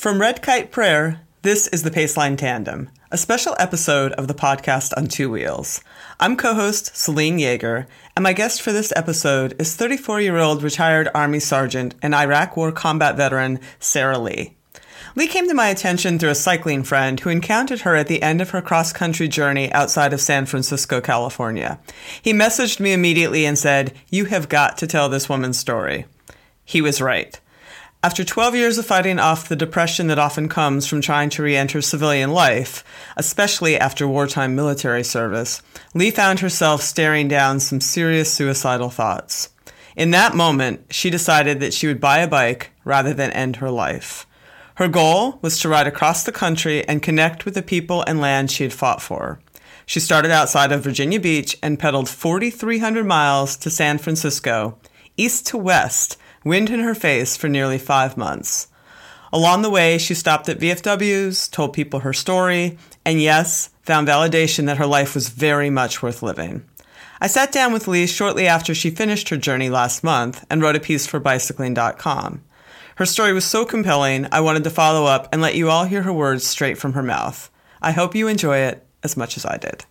From Red Kite Prayer, this is the Paceline Tandem, a special episode of the podcast on two wheels. I'm co host Selene Yeager, and my guest for this episode is 34 year old retired Army Sergeant and Iraq War combat veteran Sarah Lee. Lee came to my attention through a cycling friend who encountered her at the end of her cross country journey outside of San Francisco, California. He messaged me immediately and said, You have got to tell this woman's story. He was right. After 12 years of fighting off the depression that often comes from trying to re enter civilian life, especially after wartime military service, Lee found herself staring down some serious suicidal thoughts. In that moment, she decided that she would buy a bike rather than end her life. Her goal was to ride across the country and connect with the people and land she had fought for. She started outside of Virginia Beach and pedaled 4,300 miles to San Francisco, east to west, wind in her face for nearly five months. Along the way, she stopped at VFWs, told people her story, and yes, found validation that her life was very much worth living. I sat down with Lee shortly after she finished her journey last month and wrote a piece for bicycling.com. Her story was so compelling, I wanted to follow up and let you all hear her words straight from her mouth. I hope you enjoy it as much as I did.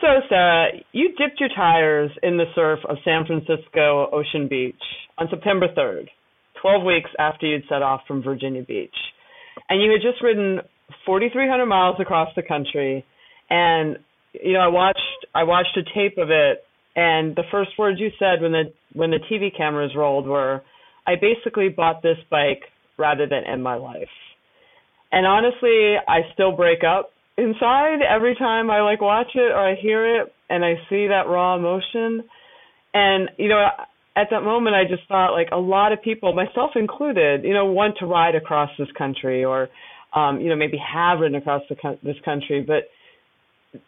So, Sarah, you dipped your tires in the surf of San Francisco Ocean Beach on September 3rd, 12 weeks after you'd set off from Virginia Beach. And you had just ridden 4,300 miles across the country. And, you know, I watched, I watched a tape of it. And the first words you said when the, when the TV cameras rolled were, I basically bought this bike rather than end my life. And honestly, I still break up inside every time I like watch it or I hear it and I see that raw emotion. And you know, at that moment, I just thought like a lot of people, myself included, you know, want to ride across this country or, um, you know, maybe have ridden across the, this country, but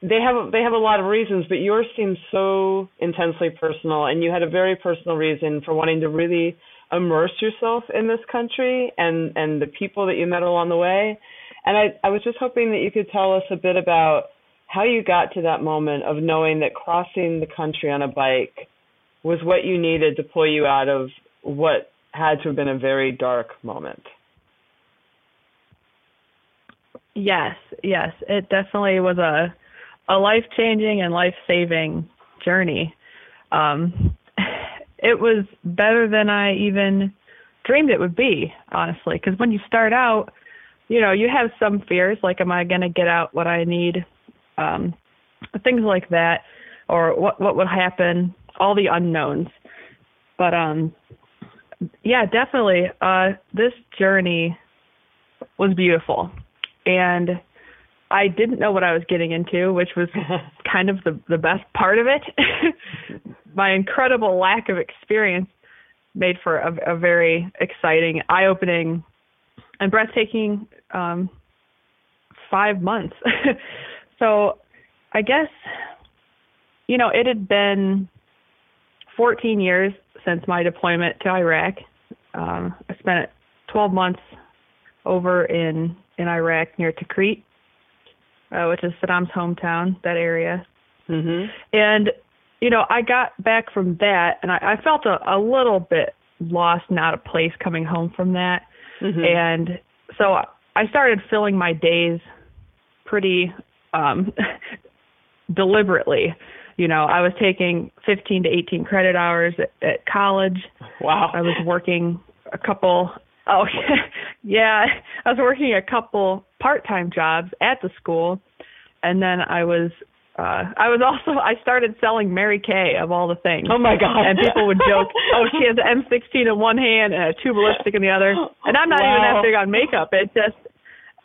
they have they have a lot of reasons. But yours seems so intensely personal, and you had a very personal reason for wanting to really immerse yourself in this country and and the people that you met along the way. And I, I was just hoping that you could tell us a bit about how you got to that moment of knowing that crossing the country on a bike was what you needed to pull you out of what had to have been a very dark moment. Yes, yes, it definitely was a a life changing and life saving journey. Um, it was better than I even dreamed it would be, honestly, because when you start out, you know, you have some fears like, am I going to get out what I need? Um, things like that, or what what would happen? All the unknowns. But um, yeah, definitely. Uh, this journey was beautiful, and I didn't know what I was getting into, which was kind of the the best part of it. My incredible lack of experience made for a, a very exciting, eye-opening, and breathtaking um, five months. so I guess, you know, it had been 14 years since my deployment to Iraq. Um, I spent 12 months over in in Iraq near Tikrit, uh, which is Saddam's hometown, that area. Mm-hmm. And you know, I got back from that, and I, I felt a, a little bit lost, not a place coming home from that. Mm-hmm. And so I started filling my days pretty um deliberately. You know, I was taking 15 to 18 credit hours at, at college. Wow. I was working a couple oh yeah, I was working a couple part-time jobs at the school and then I was uh I was also I started selling Mary Kay of all the things. Oh my god. And people would joke, "Oh, she has an M16 in one hand and a tube of lipstick in the other." And I'm not wow. even that big on makeup. It just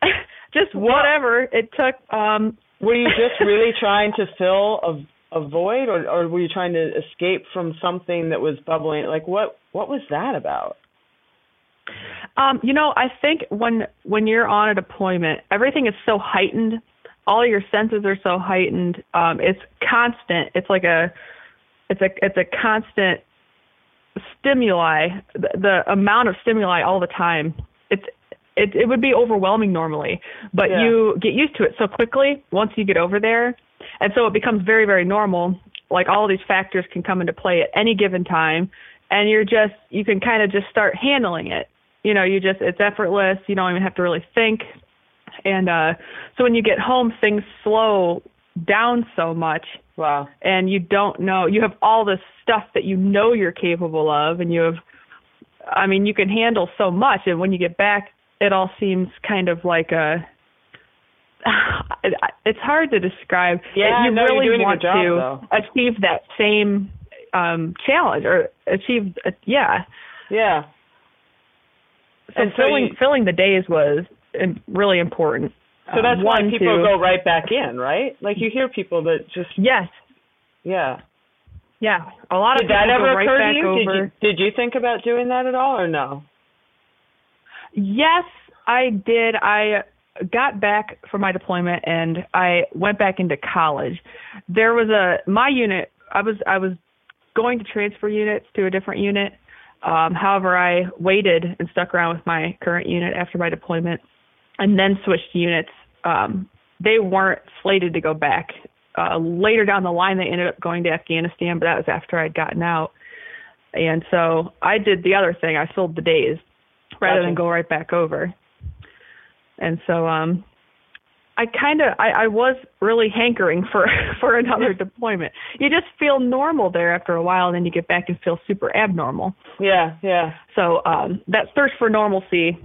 just whatever it took. Um, were you just really trying to fill a, a void, or, or were you trying to escape from something that was bubbling? Like what what was that about? Um, you know, I think when when you're on a deployment, everything is so heightened. All your senses are so heightened. Um, it's constant. It's like a it's a it's a constant stimuli. The, the amount of stimuli all the time. It's it it would be overwhelming normally, but yeah. you get used to it so quickly once you get over there, and so it becomes very very normal. Like all these factors can come into play at any given time, and you're just you can kind of just start handling it. You know, you just it's effortless. You don't even have to really think. And uh so when you get home, things slow down so much. Wow. And you don't know you have all this stuff that you know you're capable of, and you have. I mean, you can handle so much, and when you get back, it all seems kind of like a it's hard to describe. Yeah, you no, really want job, to though. achieve that same um challenge or achieve uh, yeah. Yeah. So and filling so you, filling the days was really important. So that's um, why one, people two, go right back in, right? Like you hear people that just Yes. Yeah. Yeah. A lot did of people that ever go right occur back to you? over. Did you did you think about doing that at all or no? Yes, I did. I got back from my deployment and I went back into college. There was a my unit. I was I was going to transfer units to a different unit. Um, however, I waited and stuck around with my current unit after my deployment, and then switched units. Um, they weren't slated to go back. Uh, later down the line, they ended up going to Afghanistan, but that was after I'd gotten out. And so I did the other thing. I filled the days rather Gotcha. than go right back over. And so um I kind of I, I was really hankering for for another deployment. You just feel normal there after a while, and then you get back and feel super abnormal. Yeah, yeah. So um that search for normalcy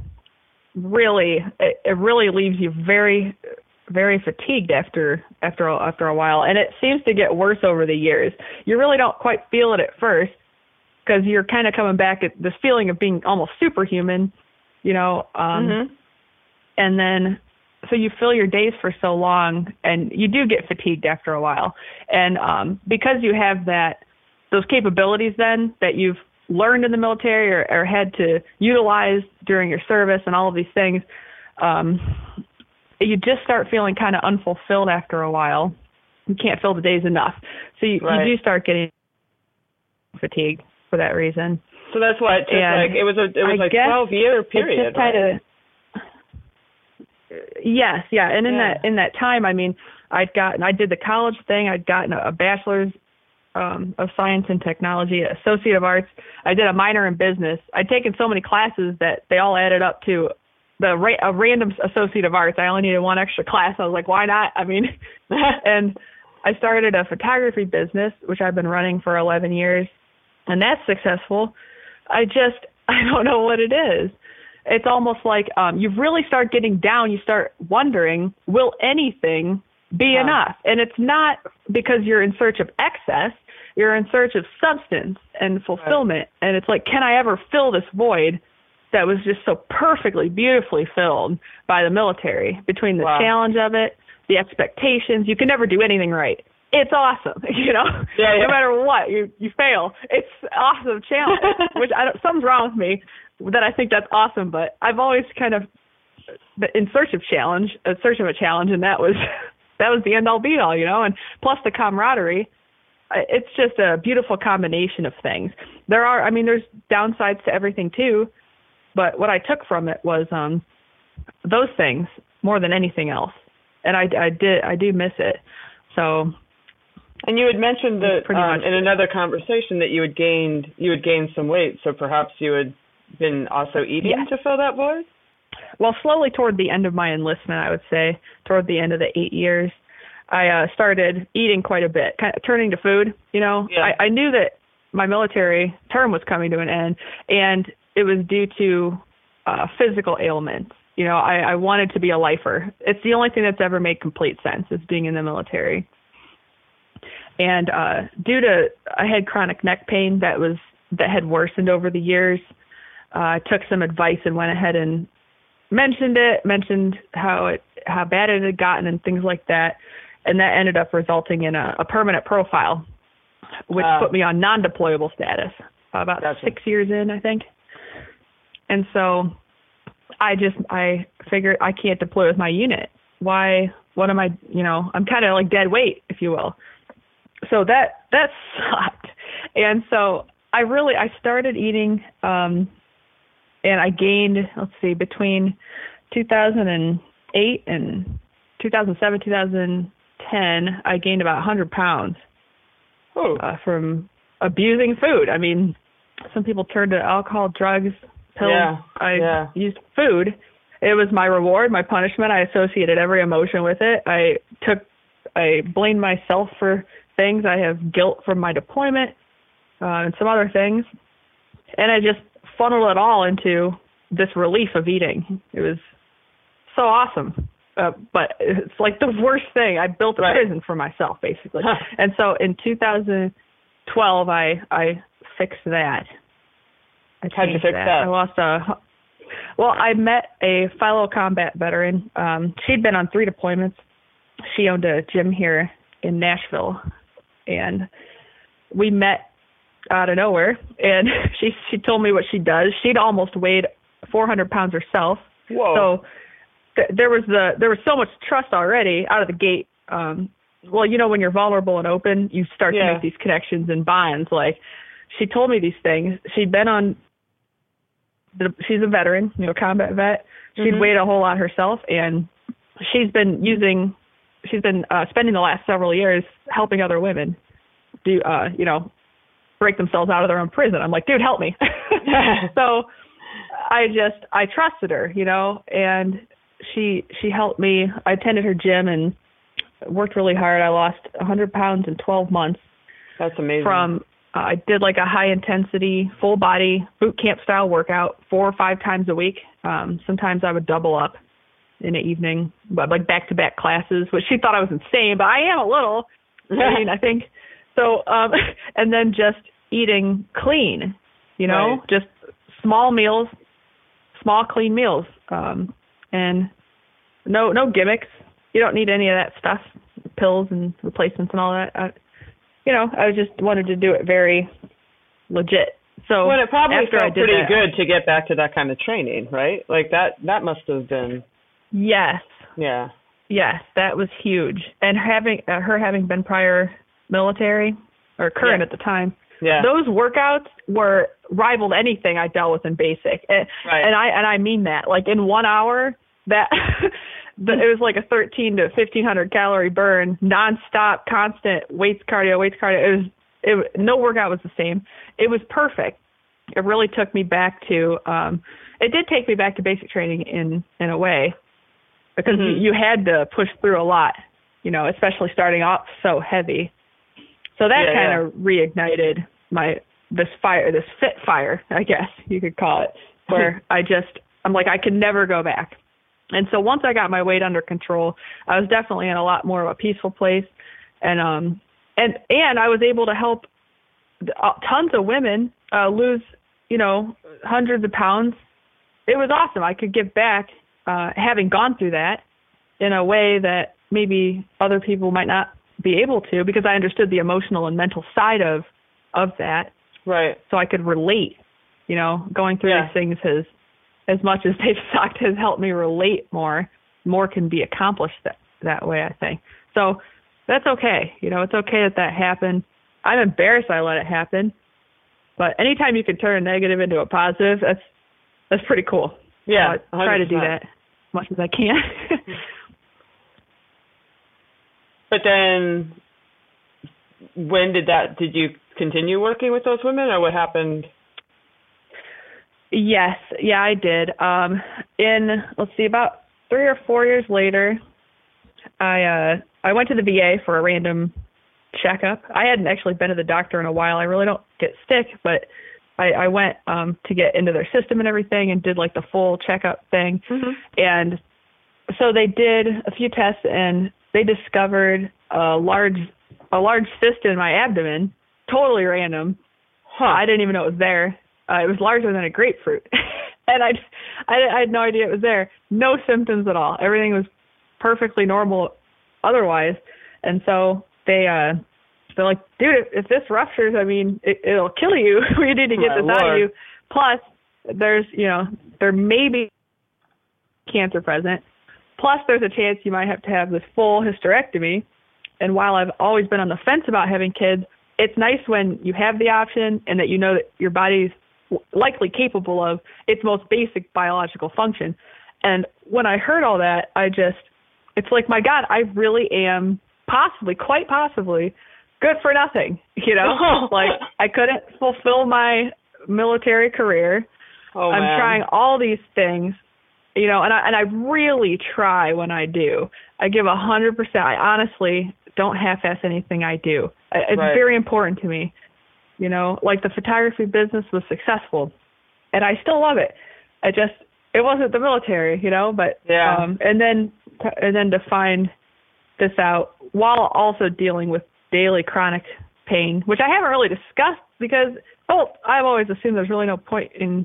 really it, it really leaves you very very fatigued after after a- after a while, and it seems to get worse over the years. You really don't quite feel it at first because you're kind of coming back at this feeling of being almost superhuman, you know. Um Mhm. and then so you fill your days for so long and you do get fatigued after a while and um because you have that those capabilities then that you've learned in the military or, or had to utilize during your service and all of these things um you just start feeling kind of unfulfilled after a while you can't fill the days enough so you, Right. you do start getting fatigued for that reason So that's why it took And like it was a it was I like twelve year period. It's just kind right? of yes, yeah. And in Yeah. that in that time, I mean, I'd gotten I did the college thing. I'd gotten a, a bachelor's um, of science and technology, associate of arts. I did a minor in business. I'd taken so many classes that they all added up to the ra- a random associate of arts. I only needed one extra class. I was like, why not? I mean, and I started a photography business, which I've been running for 11 years, and that's successful. I just I don't know what it is. It's almost like um you really start getting down, you start wondering, will anything be enough? And it's not because you're in search of excess, you're in search of substance and fulfillment. And it's like, can I ever fill this void that was just so perfectly, beautifully filled by the military between the Wow. challenge of it, the expectations. You can never do anything right. It's awesome, you know. Yeah, yeah. No matter what, you you fail. It's awesome challenge. which I don't. Something's wrong with me that I think that's awesome. But I've always kind of been in search of challenge, in search of a challenge, and that was that was the end all be all, you know. And plus the camaraderie. It's just a beautiful combination of things. There are, I mean, there's downsides to everything too, but what I took from it was um those things more than anything else, and I, I did I do miss it. So And you had mentioned that Pretty um, much. in another conversation that you had gained you had gained some weight, so perhaps you had been also eating Yes. to fill that void. well, slowly toward the end of my enlistment, I would say, toward the end of the eight years, I uh, started eating quite a bit, kind of turning to food. You know, Yeah. I, I knew that my military term was coming to an end, and it was due to uh, physical ailments. You know, I, I wanted to be a lifer. It's the only thing that's ever made complete sense is being in the military. And uh, due to I had chronic neck pain that was that had worsened over the years, uh, I took some advice and went ahead and mentioned it, mentioned how it how bad it had gotten and things like that, and that ended up resulting in a, a permanent profile, which Ah. put me on non-deployable status about Gotcha. six years in, I think. And so, I just I figured I can't deploy with my unit. Why? What am I? You know, I'm kind of like dead weight, if you will. So that that sucked, and so I really I started eating, um, and I gained. Let's see, between 2008 and 2007, 2010, I gained about 100 pounds Oh, uh, from abusing food. I mean, some people turn to alcohol, drugs, pills. Yeah, I yeah. used food. It was my reward, my punishment. I associated every emotion with it. I took, I blamed myself for things. I have guilt from my deployment uh, and some other things, and I just funneled it all into this relief of eating. It was so awesome. Uh, but it's like the worst thing. I built a Right. prison for myself, basically. Huh. And so in 2012, I I fixed that. I How'd you fix that? I lost a. Well, I met a fellow combat veteran. Um, she'd been on three deployments. She owned a gym here in Nashville, and we met out of nowhere. And she she told me what she does. She'd almost weighed 400 pounds herself. whoa. So th- there was the there was so much trust already out of the gate. Um, well, you know, when you're vulnerable and open, you start Yeah. to make these connections and bonds. Like she told me these things. She'd been on. The, she's a veteran, you know, combat vet. She'd Mhm. weighed a whole lot herself, and she's been using. She's been uh, spending the last several years helping other women do, uh, you know, break themselves out of their own prison. I'm like, dude, help me. so I just I trusted her, you know, and she she helped me. I attended her gym and worked really hard. I lost 100 pounds in 12 months That's amazing. from uh, I did like a high intensity full body boot camp style workout four or five times a week. Um sometimes I would double up in the evening, but like back to back classes, which she thought I was insane, but I am a little. I mean, I think so. Um, and then just eating clean, you know, Right. just small meals, small clean meals, um, and no no gimmicks. You don't need any of that stuff, pills and replacements and all that. I, you know, I just wanted to do it very legit. So Well, it probably felt pretty that- good to get back to that kind of training, right? Like that. That must have been. Yes, Yeah. Yes, that was huge. And having uh, her having been prior military or current Yeah. at the time, Yeah. those workouts were rivaled anything I dealt with in basic. And, Right. and I and I mean that. Like in 1 hour, that the, it was like a 13 to 1500 calorie burn, nonstop, constant weights cardio, weights cardio. It was it no workout was the same. It was perfect. It really took me back to um it did take me back to basic training in in a way because Mhm. you, you had to push through a lot, you know, especially starting off so heavy. So that Yeah, kind of reignited my this fire, this fit fire, I guess you could call it, where I just I'm like I can never go back. And so once I got my weight under control, I was definitely in a lot more of a peaceful place, and um and and I was able to help uh, tons of women uh lose you know hundreds of pounds. It was awesome. I could give back uh having gone through that in a way that maybe other people might not be able to because I understood the emotional and mental side of of that Right. so I could relate. You know, going through Yeah. these things has, as much as they've sucked, has helped me relate more. More can be accomplished that that way, I think. So that's okay. You know, it's okay that that happened. I'm embarrassed I let it happen, but anytime you can turn a negative into a positive, that's that's pretty cool. Yeah. So I try to do that as much as I can. But then, when did that? Did you continue working with those women, or what happened? Yes, yeah, I did. Um in let's see, about three or four years later, I uh I went to the VA for a random checkup. I hadn't actually been to the doctor in a while. I really don't get sick, but I, I went um to get into their system and everything and did like the full checkup thing. And so they did a few tests and they discovered a large a large cyst in my abdomen, totally random. Huh. I didn't even know it was there. Uh, it was larger than a grapefruit. and I, I I had no idea it was there. No symptoms at all. Everything was perfectly normal otherwise. And so they uh they're like, dude, if, if this ruptures, I mean, it, it'll kill you. we need to get My this out of you. Plus, there's you know there may be cancer present. Plus, there's a chance you might have to have this full hysterectomy. And while I've always been on the fence about having kids, it's nice when you have the option and that you know that your body's likely capable of its most basic biological function. And when I heard all that, I just, it's like, my God, I really am possibly, quite possibly, good for nothing. You know, like I couldn't fulfill my military career. Oh I'm man. trying all these things, you know, and I and I really try when I do. I give a hundred percent. I honestly don't half-ass anything I do. It's Right. very important to me. You know, like the photography business was successful, and I still love it. I just it wasn't the military, you know, but Yeah. um and then and then to find this out while also dealing with daily chronic pain, which I haven't really discussed because oh, I've always assumed there's really no point in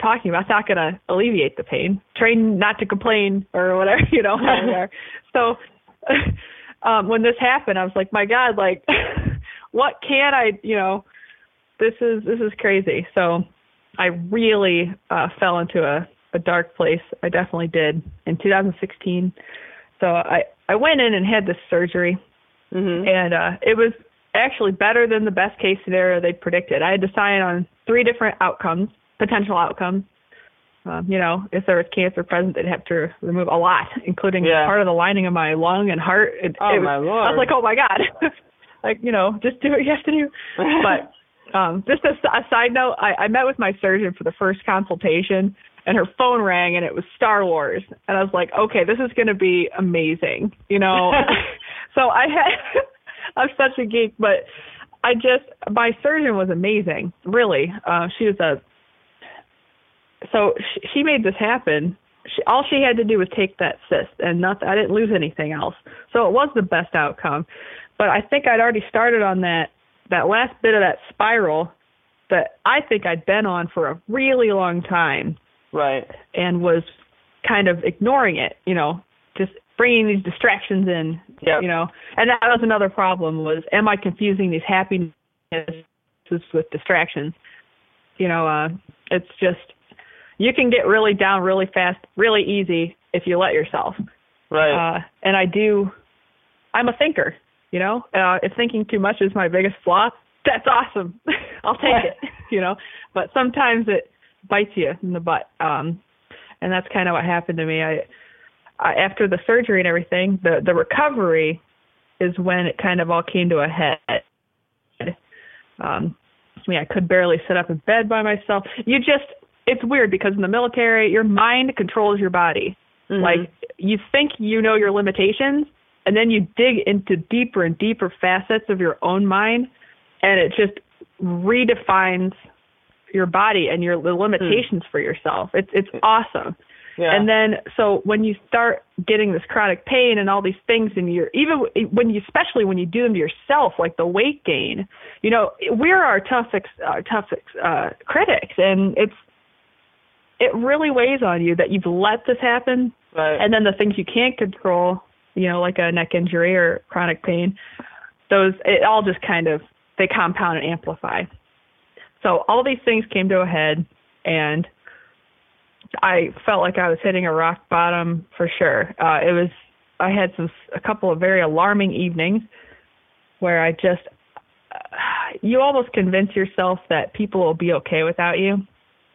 talking about. It's not going to alleviate the pain. Train not to complain or whatever, you know. whatever. so um when this happened, I was like, my God, like, what can I, you know? This is this is crazy. So I really uh fell into a a dark place. I definitely did in 2016. So I I went in and had this surgery Mhm. and uh it was actually better than the best case scenario they predicted. I had to sign on three different outcomes, potential outcomes. Um, you know, if there was cancer present, they'd have to remove a lot, including Yeah. part of the lining of my lung and heart. It, Oh, it was, my lord! I was like, oh my god, like you know, just do what you have to do. But um, just a, a side note, I, I met with my surgeon for the first consultation, and her phone rang, and it was Star Wars, and I was like, okay, this is going to be amazing, you know. so I had, I'm such a geek, but I just my surgeon was amazing, really. Uh, she was a so she, she made this happen. She, all she had to do was take that cyst, and nothing. I didn't lose anything else, so it was the best outcome. But I think I'd already started on that that last bit of that spiral that I think I'd been on for a really long time right. and was kind of ignoring it, you know, just bringing these distractions in, Yep. you know. And that was another problem was am I confusing these happiness with distractions? You know, uh it's just you can get really down really fast, really easy if you let yourself. Right. Uh and I do I'm a thinker, you know. Uh if thinking too much is my biggest flaw, that's awesome. I'll take it, you know. But sometimes it bites you in the butt. Um and that's kind of what happened to me. I, I after the surgery and everything, the the recovery is when it kind of all came to a head. Um I mean, I could barely sit up in bed by myself. You just it's weird because in the military, your mind controls your body. Mhm. Like you think you know your limitations, and then you dig into deeper and deeper facets of your own mind, and it just redefines your body and your the limitations for yourself. It's it's awesome. yeah. And then so when you start getting this chronic pain and all these things and you're even when you especially when you do them to yourself like the weight gain, you know, we're our toughest our toughest uh critics and it's it really weighs on you that you've let this happen right. and then the things you can't control, you know, like a neck injury or chronic pain, those it all just kind of they compound and amplify. So all these things came to a head and I felt like I was hitting a rock bottom for sure. Uh it was I had some a couple of very alarming evenings where I just you almost convince yourself that people will be okay without you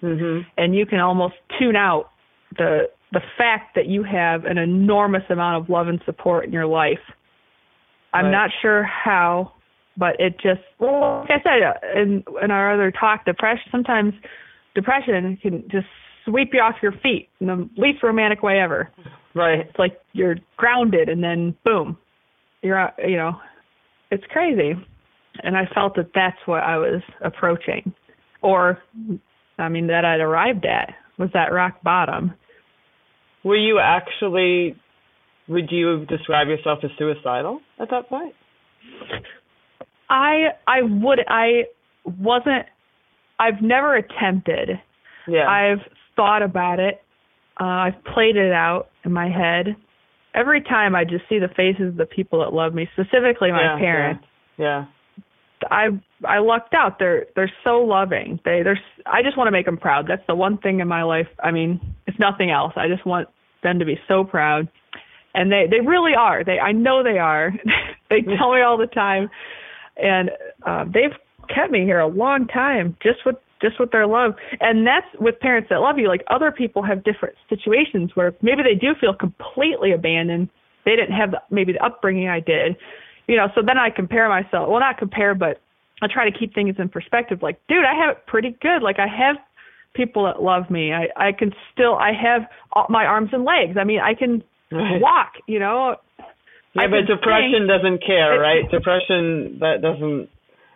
mhm. and you can almost tune out the the fact that you have an enormous amount of love and support in your life. I'm Right. not sure how, but it just like I said uh, in in our other talk, depression sometimes depression can just sweep you off your feet in the least romantic way ever. Right. It's like you're grounded and then boom, you're out, you know, it's crazy. And I felt that that's what I was approaching, or I mean that I'd arrived at was that rock bottom. Were you actually? Would you describe yourself as suicidal at that point? I I would I wasn't I've never attempted. Yeah. I've thought about it. Uh, I've played it out in my head. Every time I just see the faces of the people that love me, specifically my yeah, parents. Yeah. yeah. I I lucked out. They're they're so loving. They they're I just want to make them proud. That's the one thing in my life. I mean, it's nothing else. I just want them to be so proud. And they they really are. They I know they are. they tell me all the time. And uh, they've kept me here a long time just with just with their love. And that's with parents that love you. Like other people have different situations where maybe they do feel completely abandoned. They didn't have the, maybe the upbringing I did. You know, so then I compare myself. Well, not compare, but I try to keep things in perspective. Like, dude, I have it pretty good. Like I have people that love me. I I can still I have all, my arms and legs. I mean, I can right. walk, you know. Yeah, I but depression doesn't care, right? Depression that doesn't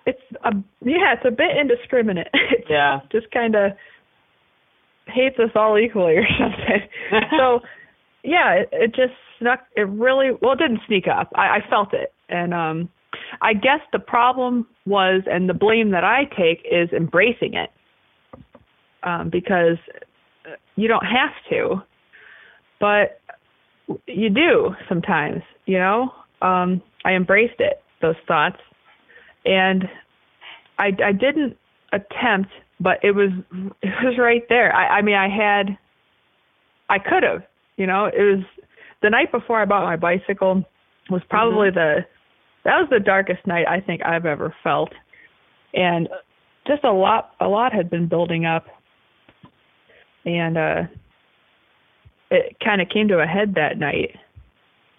it's a yeah, it's a bit indiscriminate. It's yeah, just kind of hates us all equally or something. so yeah, it, it just snuck. It really well, it didn't sneak up. I, I felt it, and um, I guess the problem was, and the blame that I take is embracing it, um, because you don't have to, but you do sometimes. You know, um, I embraced it, those thoughts, and I I didn't attempt, but it was it was right there. I I mean I had I could have, you know, it was the night before I bought my bicycle was probably mm-hmm. the that was the darkest night I think I've ever felt. And just a lot a lot had been building up and uh it kind of came to a head that night.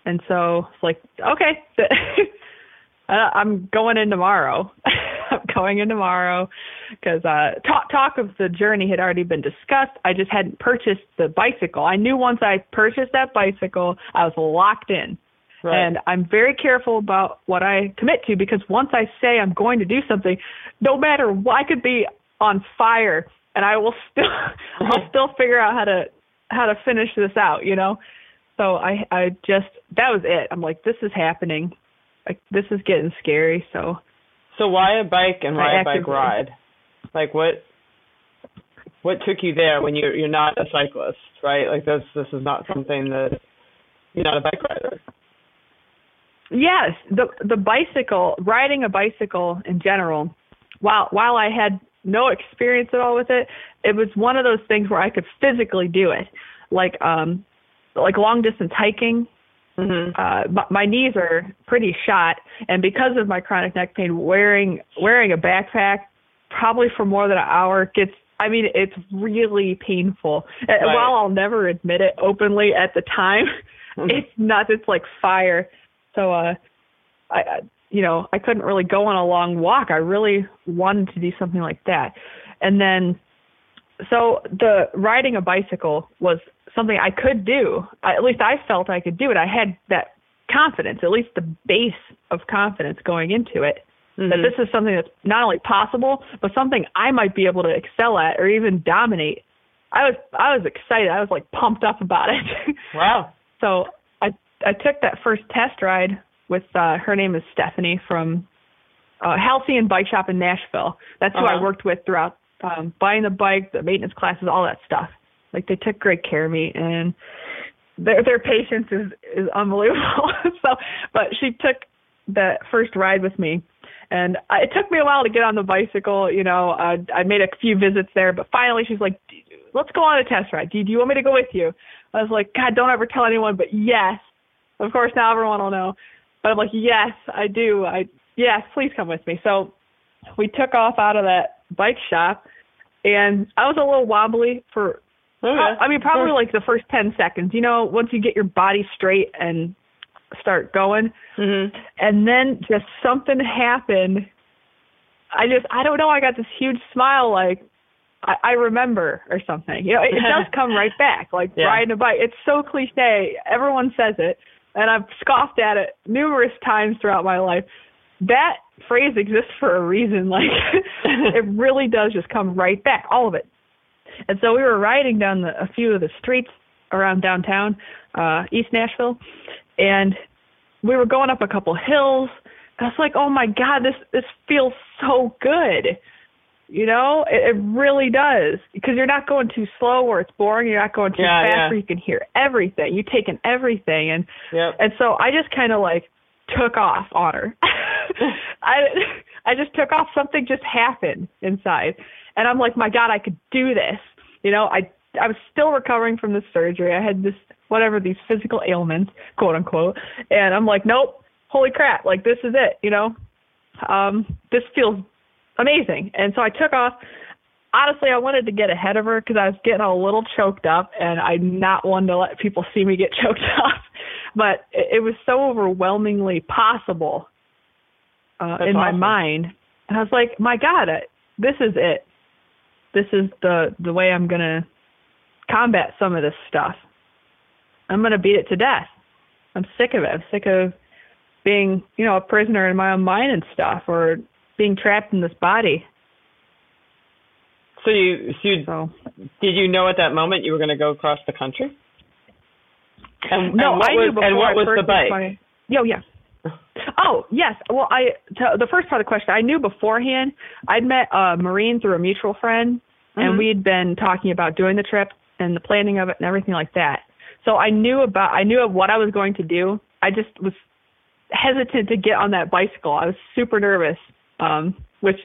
And so it's like, okay, I'm going in tomorrow. I'm going in tomorrow because uh, talk talk of the journey had already been discussed. I just hadn't purchased the bicycle. I knew once I purchased that bicycle, I was locked in. Right. And I'm very careful about what I commit to because once I say I'm going to do something, no matter what, I could be on fire and I will still I'll still figure out how to how to finish this out, you know. So I I just that was it. I'm like this is happening like this is getting scary. So. So why a bike and why a bike ride? Like what? What took you there when you're you're not a cyclist, right? Like this this is not something that you're not a bike rider. Yes, the the bicycle riding a bicycle in general. While while I had no experience at all with it, it was one of those things where I could physically do it, like um like long distance hiking Mm-hmm. Uh, my knees are pretty shot, and because of my chronic neck pain, wearing wearing a backpack probably for more than an hour gets. I mean, it's really painful. Right. While I'll never admit it openly at the time, mm-hmm. it's not. It's like fire. So, uh, I, you know, I couldn't really go on a long walk. I really wanted to do something like that, and then, so the riding a bicycle was something I could do. I, at least I felt I could do it. I had that confidence, at least the base of confidence going into it. Mm-hmm. That this is something that's not only possible, but something I might be able to excel at or even dominate. I was I was excited. I was like pumped up about it. Wow. so I I took that first test ride with uh her name is Stephanie from uh and Bike Shop in Nashville. That's who uh-huh. I worked with throughout um buying the bike, the maintenance classes, all that stuff. Like they took great care of me and their their patience is is unbelievable. so, but she took the first ride with me, and I, it took me a while to get on the bicycle. You know, uh, I made a few visits there, but finally she's like, "Let's go on a test ride. Do you, do you want me to go with you?" I was like, "God, don't ever tell anyone." But yes, of course now everyone will know. But I'm like, "Yes, I do. I yes, please come with me." So we took off out of that bike shop, and I was a little wobbly for Okay. I mean, probably like the first 10 seconds. You know, once you get your body straight and start going. Mm-hmm. And then just something happened. I just, I don't know. I got this huge smile like, I, I remember or something. You know, it, it does come right back, like yeah. riding a bike. It's so cliche. Everyone says it. And I've scoffed at it numerous times throughout my life. That phrase exists for a reason. Like, it really does just come right back, all of it. And so we were riding down the, a few of the streets around downtown, uh, East Nashville, and we were going up a couple hills. I was like, "Oh my God, this this feels so good." You know, it, it really does because you're not going too slow where it's boring. You're not going too Yeah, fast yeah. where you can hear everything. You're taking everything, and Yep. and so I just kind of like took off on her. I I just took off. Something just happened inside, and I'm like, my God, I could do this. You know, I I was still recovering from the surgery. I had this whatever these physical ailments, quote unquote, and I'm like, nope, holy crap, like this is it. You know, um, this feels amazing. And so I took off. Honestly, I wanted to get ahead of her because I was getting a little choked up, and I'm not one to let people see me get choked up. But it, it was so overwhelmingly possible uh, in my mind, and I was like, "My God, I, this is it. This is the the way I'm gonna combat some of this stuff. I'm gonna beat it to death. I'm sick of it. I'm sick of being, you know, a prisoner in my own mind and stuff, or being trapped in this body. So you, so you So did you know at that moment you were going to go across the country? And, no, and I was, knew before and what I was the bike? my- Yo, yeah. Oh yes. Well, I to, the first part of the question I knew beforehand. I'd met a Marine through a mutual friend, Mhm. and we'd been talking about doing the trip and the planning of it and everything like that. So I knew about I knew of what I was going to do. I just was hesitant to get on that bicycle. I was super nervous, um, which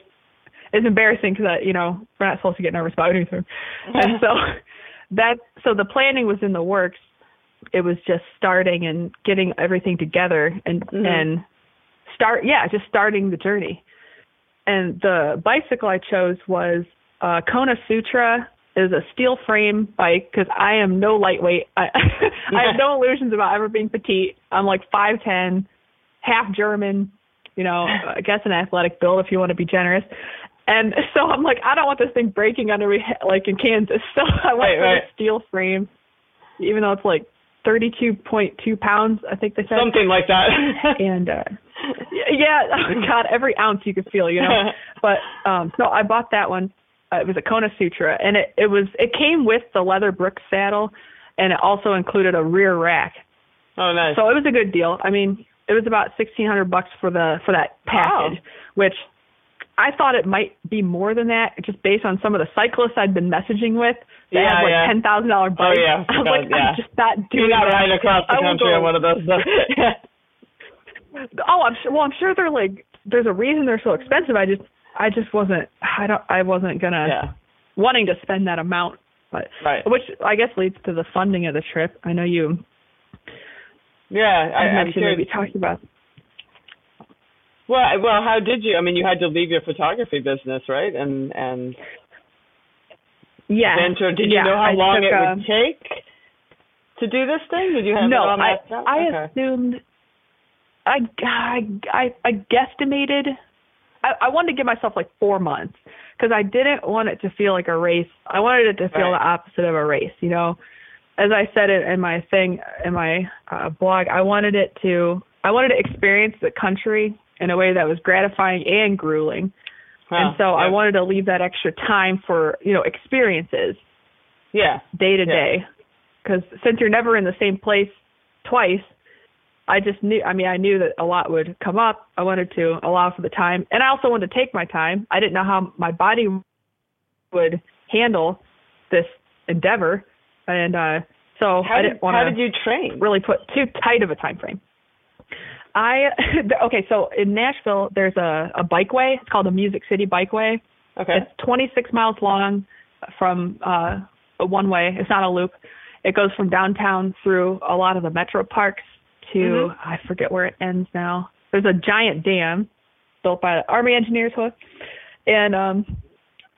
is embarrassing because you know we're not supposed to get nervous about anything. and so that so the planning was in the works. It was just starting and getting everything together and Mhm. and start yeah just starting the journey. And the bicycle I chose was uh, Kona Sutra is a steel frame bike because I am no lightweight. I, I have no illusions about ever being petite. I'm like five ten, half German, you know, I guess an athletic build if you want to be generous. And so I'm like, I don't want this thing breaking under me like in Kansas. So I went Right, for right. the steel frame, even though it's like 32.2 pounds, I think they said. Something like that. And uh, yeah, oh God, every ounce you could feel, you know. but um no, I bought that one. Uh, it was a Kona Sutra, and it it was it came with the leather Brooks saddle, and it also included a rear rack. oh, nice. So it was a good deal. I mean, it was about sixteen hundred bucks for the for that package, which I thought it might be more than that, just based on some of the cyclists I'd been messaging with. They Yeah, had like yeah. ten thousand dollar Oh, bikes. yeah, I was like, yeah. I'm just not You're not that. riding across the I country on one of those. Oh, I'm sure. Well, I'm sure they're like. There's a reason they're so expensive. I just, I just wasn't. I don't. I wasn't gonna yeah. wanting to spend that amount. But Right. which I guess leads to the funding of the trip. I know you Yeah. I, I, I'm sure. maybe talking about. Well, well, how did you? I mean, you had to leave your photography business, right? And and Yeah. venture. Did yeah, you know how I long took, it would take to do this thing? Did you have no, I? I okay. assumed. I I I, I guesstimated. I, I wanted to give myself like four months because I didn't want it to feel like a race. I wanted it to feel Right. the opposite of a race. You know, as I said it in my thing in my uh, blog, I wanted it to. I wanted to experience the country in a way that was gratifying and grueling. and so I wanted to leave that extra time for you know experiences Yeah. day to Yeah. day because since you're never in the same place twice i just knew i mean i knew that a lot would come up i wanted to allow for the time and i also wanted to take my time i didn't know how my body would handle this endeavor and uh so How i did didn't want how to did you train? really put too tight of a time frame. I okay, so in Nashville there's a a bikeway. It's called the Music City Bikeway. Okay. It's 26 miles long from uh one way. It's not a loop. It goes from downtown through a lot of the metro parks to Mhm. I forget where it ends now. There's a giant dam built by the Army engineers, and um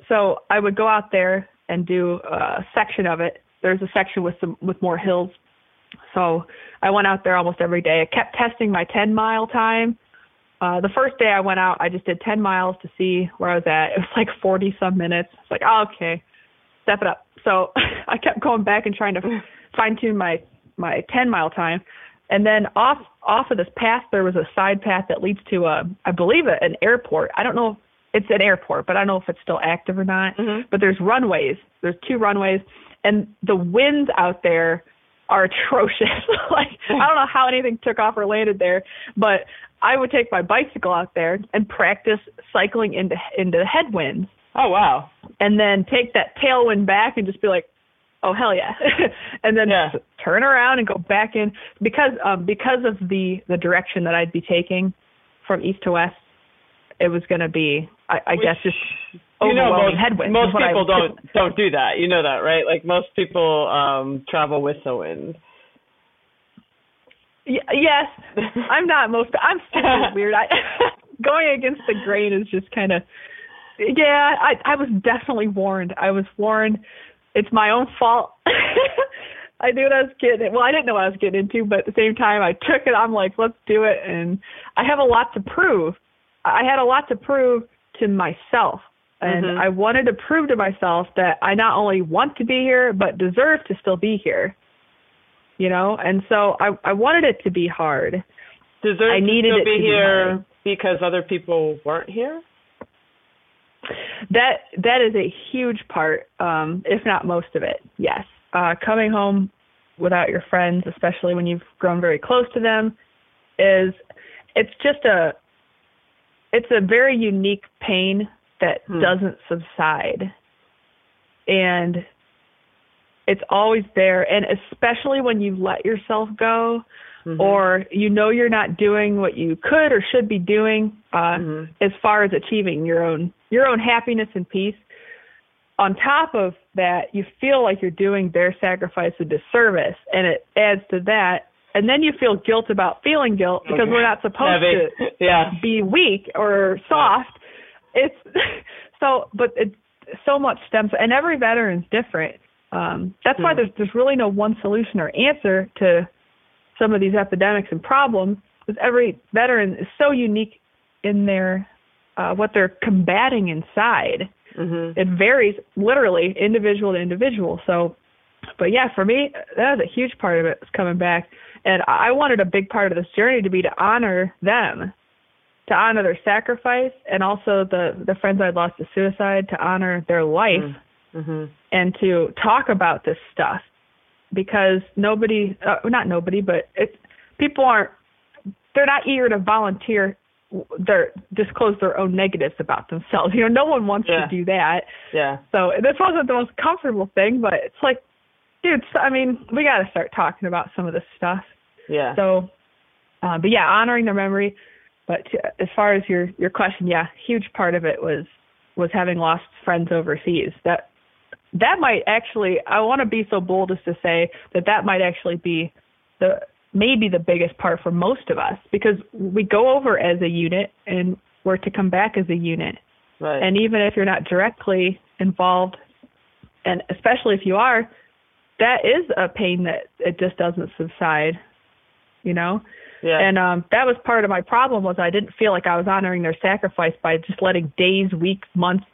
so I would go out there and do a section of it. There's a section with some with more hills. So I went out there almost every day. I kept testing my 10 mile time. Uh, the first day I went out, I just did 10 miles to see where I was at. It was like 40 some minutes. It's like, oh, okay, step it up. So I kept going back and trying to fine tune my my 10 mile time. And then off off of this path, there was a side path that leads to a, I believe, a, an airport. I don't know if it's an airport, but I don't know if it's still active or not. Mhm. But there's runways. There's two runways, and the winds out there are atrocious. like I don't know how anything took off or landed there, but I would take my bicycle out there and practice cycling into into the headwinds Oh wow! And then take that tailwind back and just be like, oh hell yeah, and then yeah. turn around and go back in because um because of the the direction that I'd be taking from east to west. It was going to be, I, I Which, guess, just you know, most, headwinds. most what I people don't don't do that. You know that, right? Like most people um travel with the wind. Y- yes, I'm not most. I'm super weird. I going against the grain is just kind of. Yeah, I I was definitely warned. I was warned. It's my own fault. I knew what I was getting. Well, I didn't know what I was getting into, but at the same time, I took it. I'm like, let's do it, and I have a lot to prove. I had a lot to prove to myself, and Mhm. I wanted to prove to myself that I not only want to be here, but deserve to still be here. You know, and so I I wanted it to be hard. Deserve I needed to still be to here hard. because other people weren't here. That that is a huge part, um, if not most of it. Yes, uh, coming home without your friends, especially when you've grown very close to them, is it's just a it's a very unique pain that Hmm. doesn't subside, and it's always there. And especially when you let yourself go, Mhm. or you know you're not doing what you could or should be doing uh, Mhm. as far as achieving your own your own happiness and peace. On top of that, you feel like you're doing their sacrifice a disservice, and it adds to that. And then you feel guilt about feeling guilt because Okay. we're not supposed Heavy. to Yeah. be weak or soft. It's so, but it's so much stems, and every veteran's different. Um, that's why Hmm. there's there's really no one solution or answer to some of these epidemics and problems. Because every veteran is so unique in their uh, what they're combating inside. Mhm. It varies literally individual to individual. So, but yeah, for me, that was a huge part of it was coming back, and I wanted a big part of this journey to be to honor them, to honor their sacrifice, and also the the friends I'd lost to suicide, to honor their life, Mhm. and to talk about this stuff because nobody, uh, not nobody, but it people aren't they're not eager to volunteer their disclose their own negatives about themselves. You know, no one wants Yeah. to do that. Yeah. So this wasn't the most comfortable thing, but it's like, dude, so, I mean, we got to start talking about some of this stuff. Yeah. So, uh, but yeah, honoring their memory. But uh, as far as your your question, yeah, huge part of it was was having lost friends overseas. That that might actually, I want to be so bold as to say that that might actually be the maybe the biggest part for most of us because we go over as a unit and we're to come back as a unit. right. And even if you're not directly involved, and especially if you are, that is a pain that it just doesn't subside, you know. Yeah. And um that was part of my problem was I didn't feel like I was honoring their sacrifice by just letting days, weeks, months,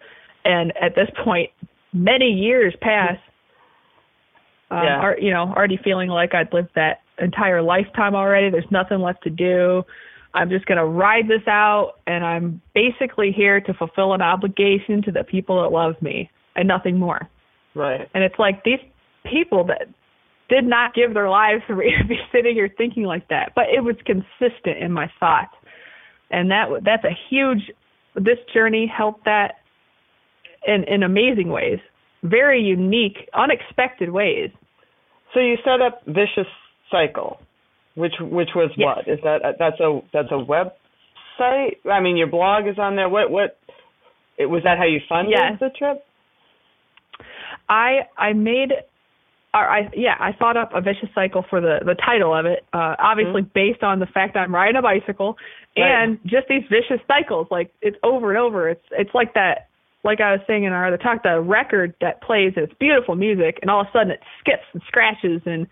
and at this point, many years pass. Um, Yeah. are, you know, already feeling like I'd lived that entire lifetime already. There's nothing left to do. I'm just going to ride this out, and I'm basically here to fulfill an obligation to the people that love me and nothing more. right. And it's like these people that did not give their lives for me to be sitting here thinking like that, but it was consistent in my thoughts, and that that's a huge. This journey helped that in in amazing ways, very unique, unexpected ways. So you set up Vicious Cycle, which which was Yes. what? Is that that's a that's a website? I mean, your blog is on there. What what? It was that how you funded Yes. the trip? I I made I yeah, I thought up a vicious cycle for the the title of it. Uh obviously based on the fact that I'm riding a bicycle Right. and just these vicious cycles like it's over and over. It's it's like that like I was saying in our other talk, the record that plays and it's beautiful music and all of a sudden it skips and scratches and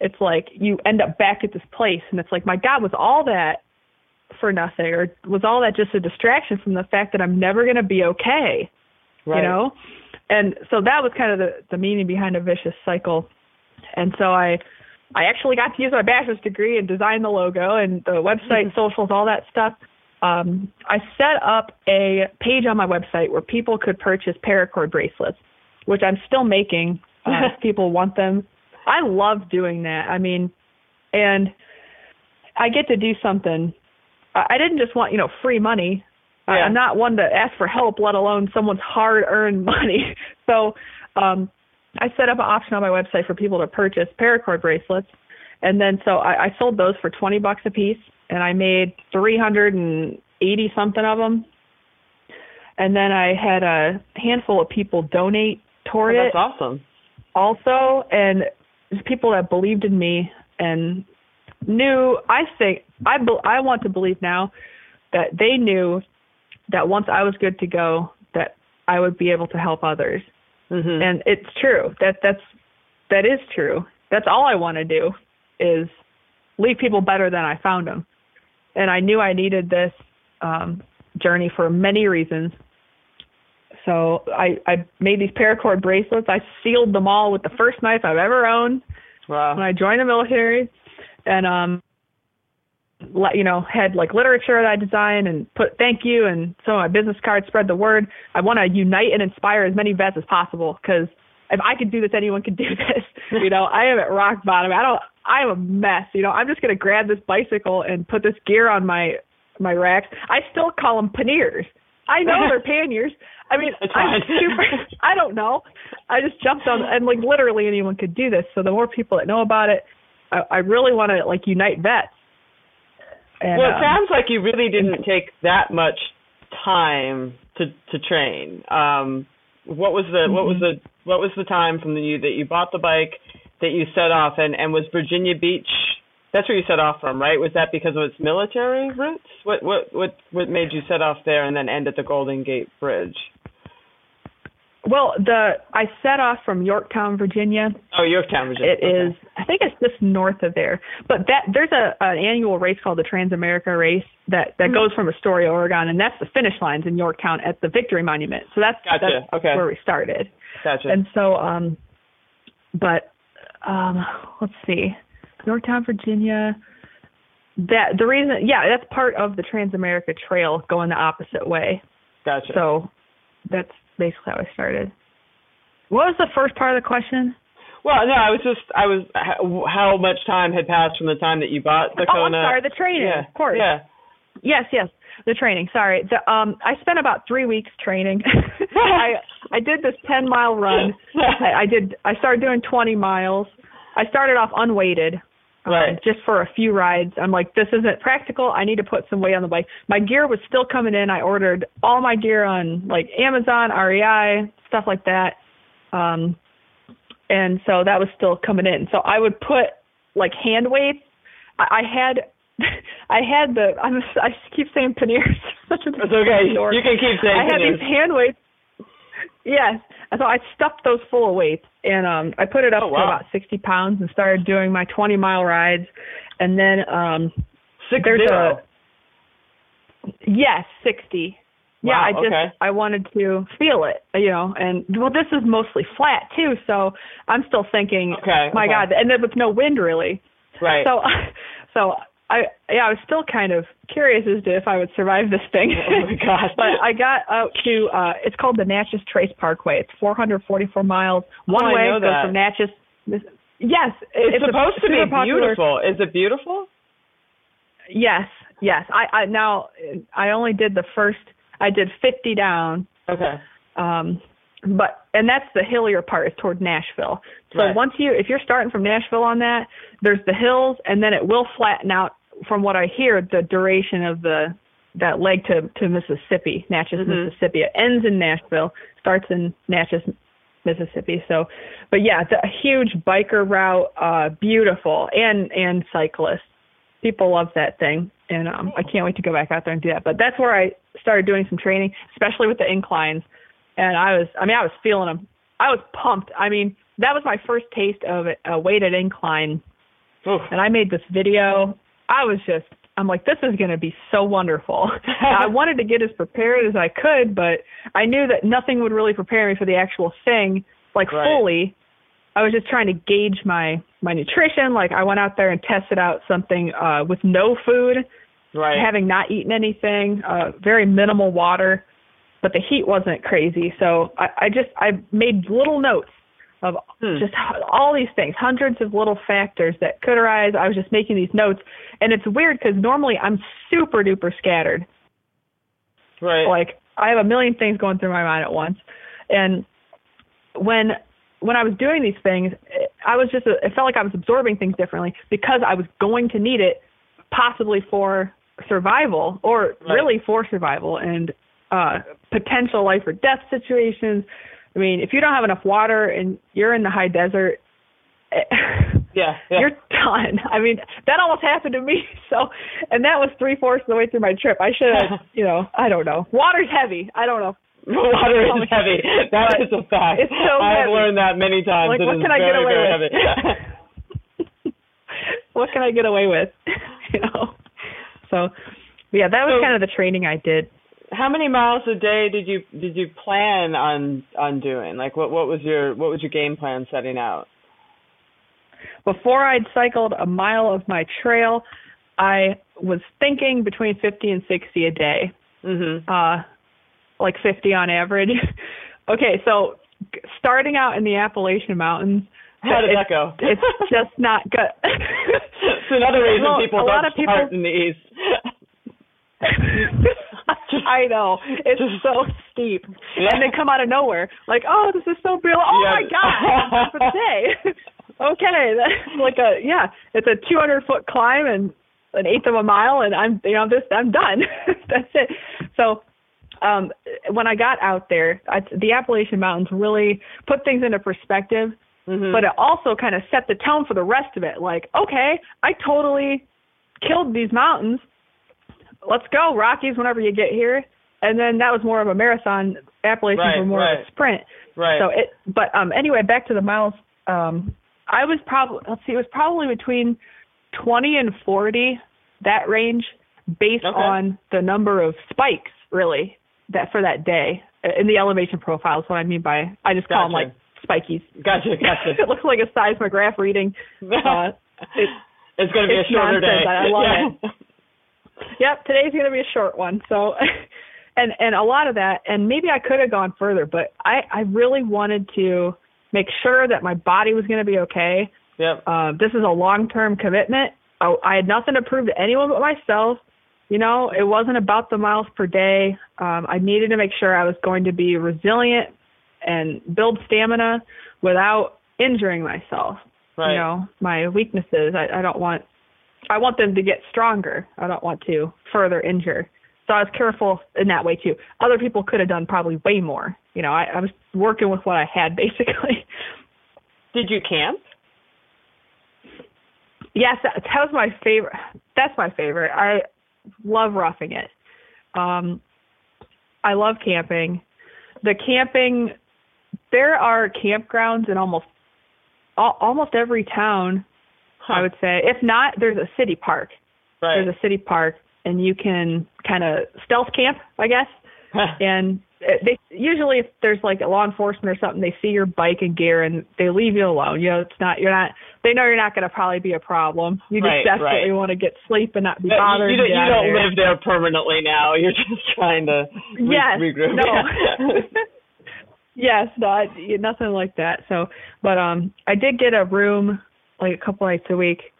it's like you end up back at this place and it's like my god was all that for nothing or was all that just a distraction from the fact that I'm never going to be okay Right. you know and so that was kind of the the meaning behind a vicious cycle. And so i i actually got to use my bachelor's degree and design the logo and the website socials all that stuff. Um i set up a page on my website where people could purchase paracord bracelets which i'm still making uh, if people want them. I love doing that. I mean and i get to do something. I I didn't just want, you know, free money Yeah. I'm not one to ask for help, let alone someone's hard-earned money. So um, I set up an option on my website for people to purchase paracord bracelets, and then so I, I sold those for 20 bucks a piece, and I made 380 something of them. And then I had a handful of people donate toward Oh, it that's awesome. also and people that believed in me and knew I think I be, I want to believe now that they knew that once I was good to go that I would be able to help others. Mhm. And it's true. That that's that is true. That's all I want to do is leave people better than I found them. And I knew I needed this um journey for many reasons. So I I made these paracord bracelets. I sealed them all with the first knife I've ever owned when I joined the military, and um, you know had like literature that I designed and put thank you and some of my business cards spread the word. I want to unite and inspire as many vets as possible because if I could do this, anyone could do this. you know, I am at rock bottom. I don't. I am a mess. You know, I'm just gonna grab this bicycle and put this gear on my my racks. I still call them panniers. I know they're panniers. I mean, I'm super. I don't know. I just jumped on and like literally anyone could do this. So the more people that know about it, I, I really want to like unite vets. And, well, it um, sounds like you really didn't take that much time to to train. Um, what was the what was Mm-hmm. the what was the time from the you that you bought the bike that you set off and and was Virginia Beach? That's where you set off from, right? Was that because of its military roots? What what what what made you set off there and then end at the Golden Gate Bridge? Well, the I set off from Yorktown, Virginia. Oh, Yorktown, Virginia. It is. I think it's just north of there. But that there's a an annual race called the Trans America Race that that goes from Astoria, Oregon, and that's the finish lines in Yorktown at the Victory Monument. So that's Gotcha. that's Okay. where we started. Gotcha. And so, um, but um, let's see, Yorktown, Virginia. That the reason, yeah, that's part of the Trans America Trail going the opposite way. gotcha. So that's basically how I started. What was the first part of the question? well, no, I was just I was how, much time had passed from the time that you bought the oh, I'm sorry, the training. Yeah. Of course. Yeah. Yes, yes, the training. Sorry, the, um, I spent about three weeks training. I I did this ten mile run. I, I did. I started doing twenty miles. I started off unweighted, um, just for a few rides. I'm like, this isn't practical. I need to put some weight on the bike. My gear was still coming in. I ordered all my gear on like Amazon, REI, stuff like that. Um, and so that was still coming in. So I would put like hand weights. I, I had. I had the. I'm. I keep saying panniers. Such a It's okay. dork. You can keep saying I had these hand weights. Yes. So I stuffed those full of weights and um I put it up Oh, to about sixty pounds and started doing my twenty mile rides and then um Six there's zero. a yes, sixty. Yeah, I just okay. I wanted to feel it, you know, and well this is mostly flat too, so I'm still thinking Okay, my okay. god, and then with no wind really. right. So so I yeah, I was still kind of curious as to if I would survive this thing. Oh my gosh. but I got out to uh it's called the Natchez Trace Parkway. It's 444 miles one Oh, I way know goes from Natchez. This, yes, it- it's, a supposed to be popular- beautiful. Is it beautiful? Yes, yes. I I now I only did the first. I did 50 down. Okay. Um, but and that's the hillier part is toward Nashville. So Right. once you if you're starting from Nashville on that, there's the hills and then it will flatten out from what I hear the duration of the that leg to to Mississippi, Natchez, Mhm. Mississippi. It ends in Nashville, starts in Natchez, Mississippi. So, but yeah, it's a huge biker route, uh beautiful and and cyclists. People love that thing and um I can't wait to go back out there and do that. But that's where I started doing some training, especially with the inclines and I was I mean I was feeling them. I was pumped. I mean that was my first taste of a, a weighted incline, Oof. and I made this video. I was just I'm like this is going to be so wonderful. I wanted to get as prepared as I could, but I knew that nothing would really prepare me for the actual thing like Right. fully. I was just trying to gauge my my nutrition. Like I went out there and tested out something uh with no food Right. having not eaten anything, uh, very minimal water, but the heat wasn't crazy. So I, I just I made little notes of Hmm. just all these things, hundreds of little factors that could arise. I was just making these notes, and it's weird because normally I'm super duper scattered. Right. Like I have a million things going through my mind at once, and when when I was doing these things, I was just it felt like I was absorbing things differently because I was going to need it, possibly for survival or Right. really for survival and uh potential life or death situations. I mean, if you don't have enough water and you're in the high desert, Yeah, yeah. you're done. I mean, that almost happened to me. So, and that was three fourths of the way through my trip. I should have, you know, I don't know. Water's heavy. I don't know. Water is heavy. That But is a fact. it's so I've heavy. learned that many times. Like, It what can I get away with? what can I get away with? you know. So, yeah, that was So- kind of the training I did. How many miles a day did you did you plan on on doing? Like what what was your what was your game plan setting out? Before I'd cycled a mile of my trail, I was thinking between 50 and 60 a day. Mhm. uh like 50 on average. okay, so starting out in the Appalachian Mountains, How did it's, that go? it's just not good. it's another reason Well, people don't people- start in the east. I know it's so steep, Yeah. and they come out of nowhere. Like, oh, this is so beautiful. Oh Yeah. my god, for today. okay, that's like a yeah, it's a 200 foot climb and an eighth of a mile, and I'm you know this I'm done. that's it. So um when I got out there, I, the Appalachian Mountains really put things into perspective, Mhm. but it also kind of set the tone for the rest of it. Like, okay, I totally killed these mountains. Let's go, Rockies, whenever you get here. And then that was more of a marathon. Appalachians Right, were more right. of a sprint. right. So it, but um, anyway, back to the miles. Um, I was probably let's see, it was probably between twenty and forty, that range, based Okay. on the number of spikes, really, that for that day in the elevation profiles. What I mean by I just call them like spikies. gotcha, gotcha. it looks like a seismograph reading. Uh, it, it's going to be a shorter nonsense. day. I love yeah. yep, today's going to be a short one. So, and and a lot of that, and maybe I could have gone further, but I I really wanted to make sure that my body was going to be okay. Yep. Uh, this is a long term commitment. I, I had nothing to prove to anyone but myself. You know, it wasn't about the miles per day. Um, I needed to make sure I was going to be resilient and build stamina without injuring myself Right. you know my weaknesses I, I don't want i want them to get stronger. I don't want to further injure. So i was careful in that way too. Other people could have done probably way more. You know i, I was working with what i had basically. Did you camp? yes that, that was my favorite. That's my favorite. I love roughing it. Um i love camping. The camping there are campgrounds in almost al- almost every town I would say. If not, there's a city park. Right. There's a city park, and you can kind of stealth camp, I guess. And they usually, if there's like a law enforcement or something, they see your bike and gear, and they leave you alone. You know, it's not you're not. They know you're not going to probably be a problem. You just Right, desperately right. want to get sleep and not be bothered. you, don't, you don't there. live there permanently now. You're just trying to re- Yes, regroup. no. yes, not nothing like that. So, but um, I did get a room like a couple nights a week.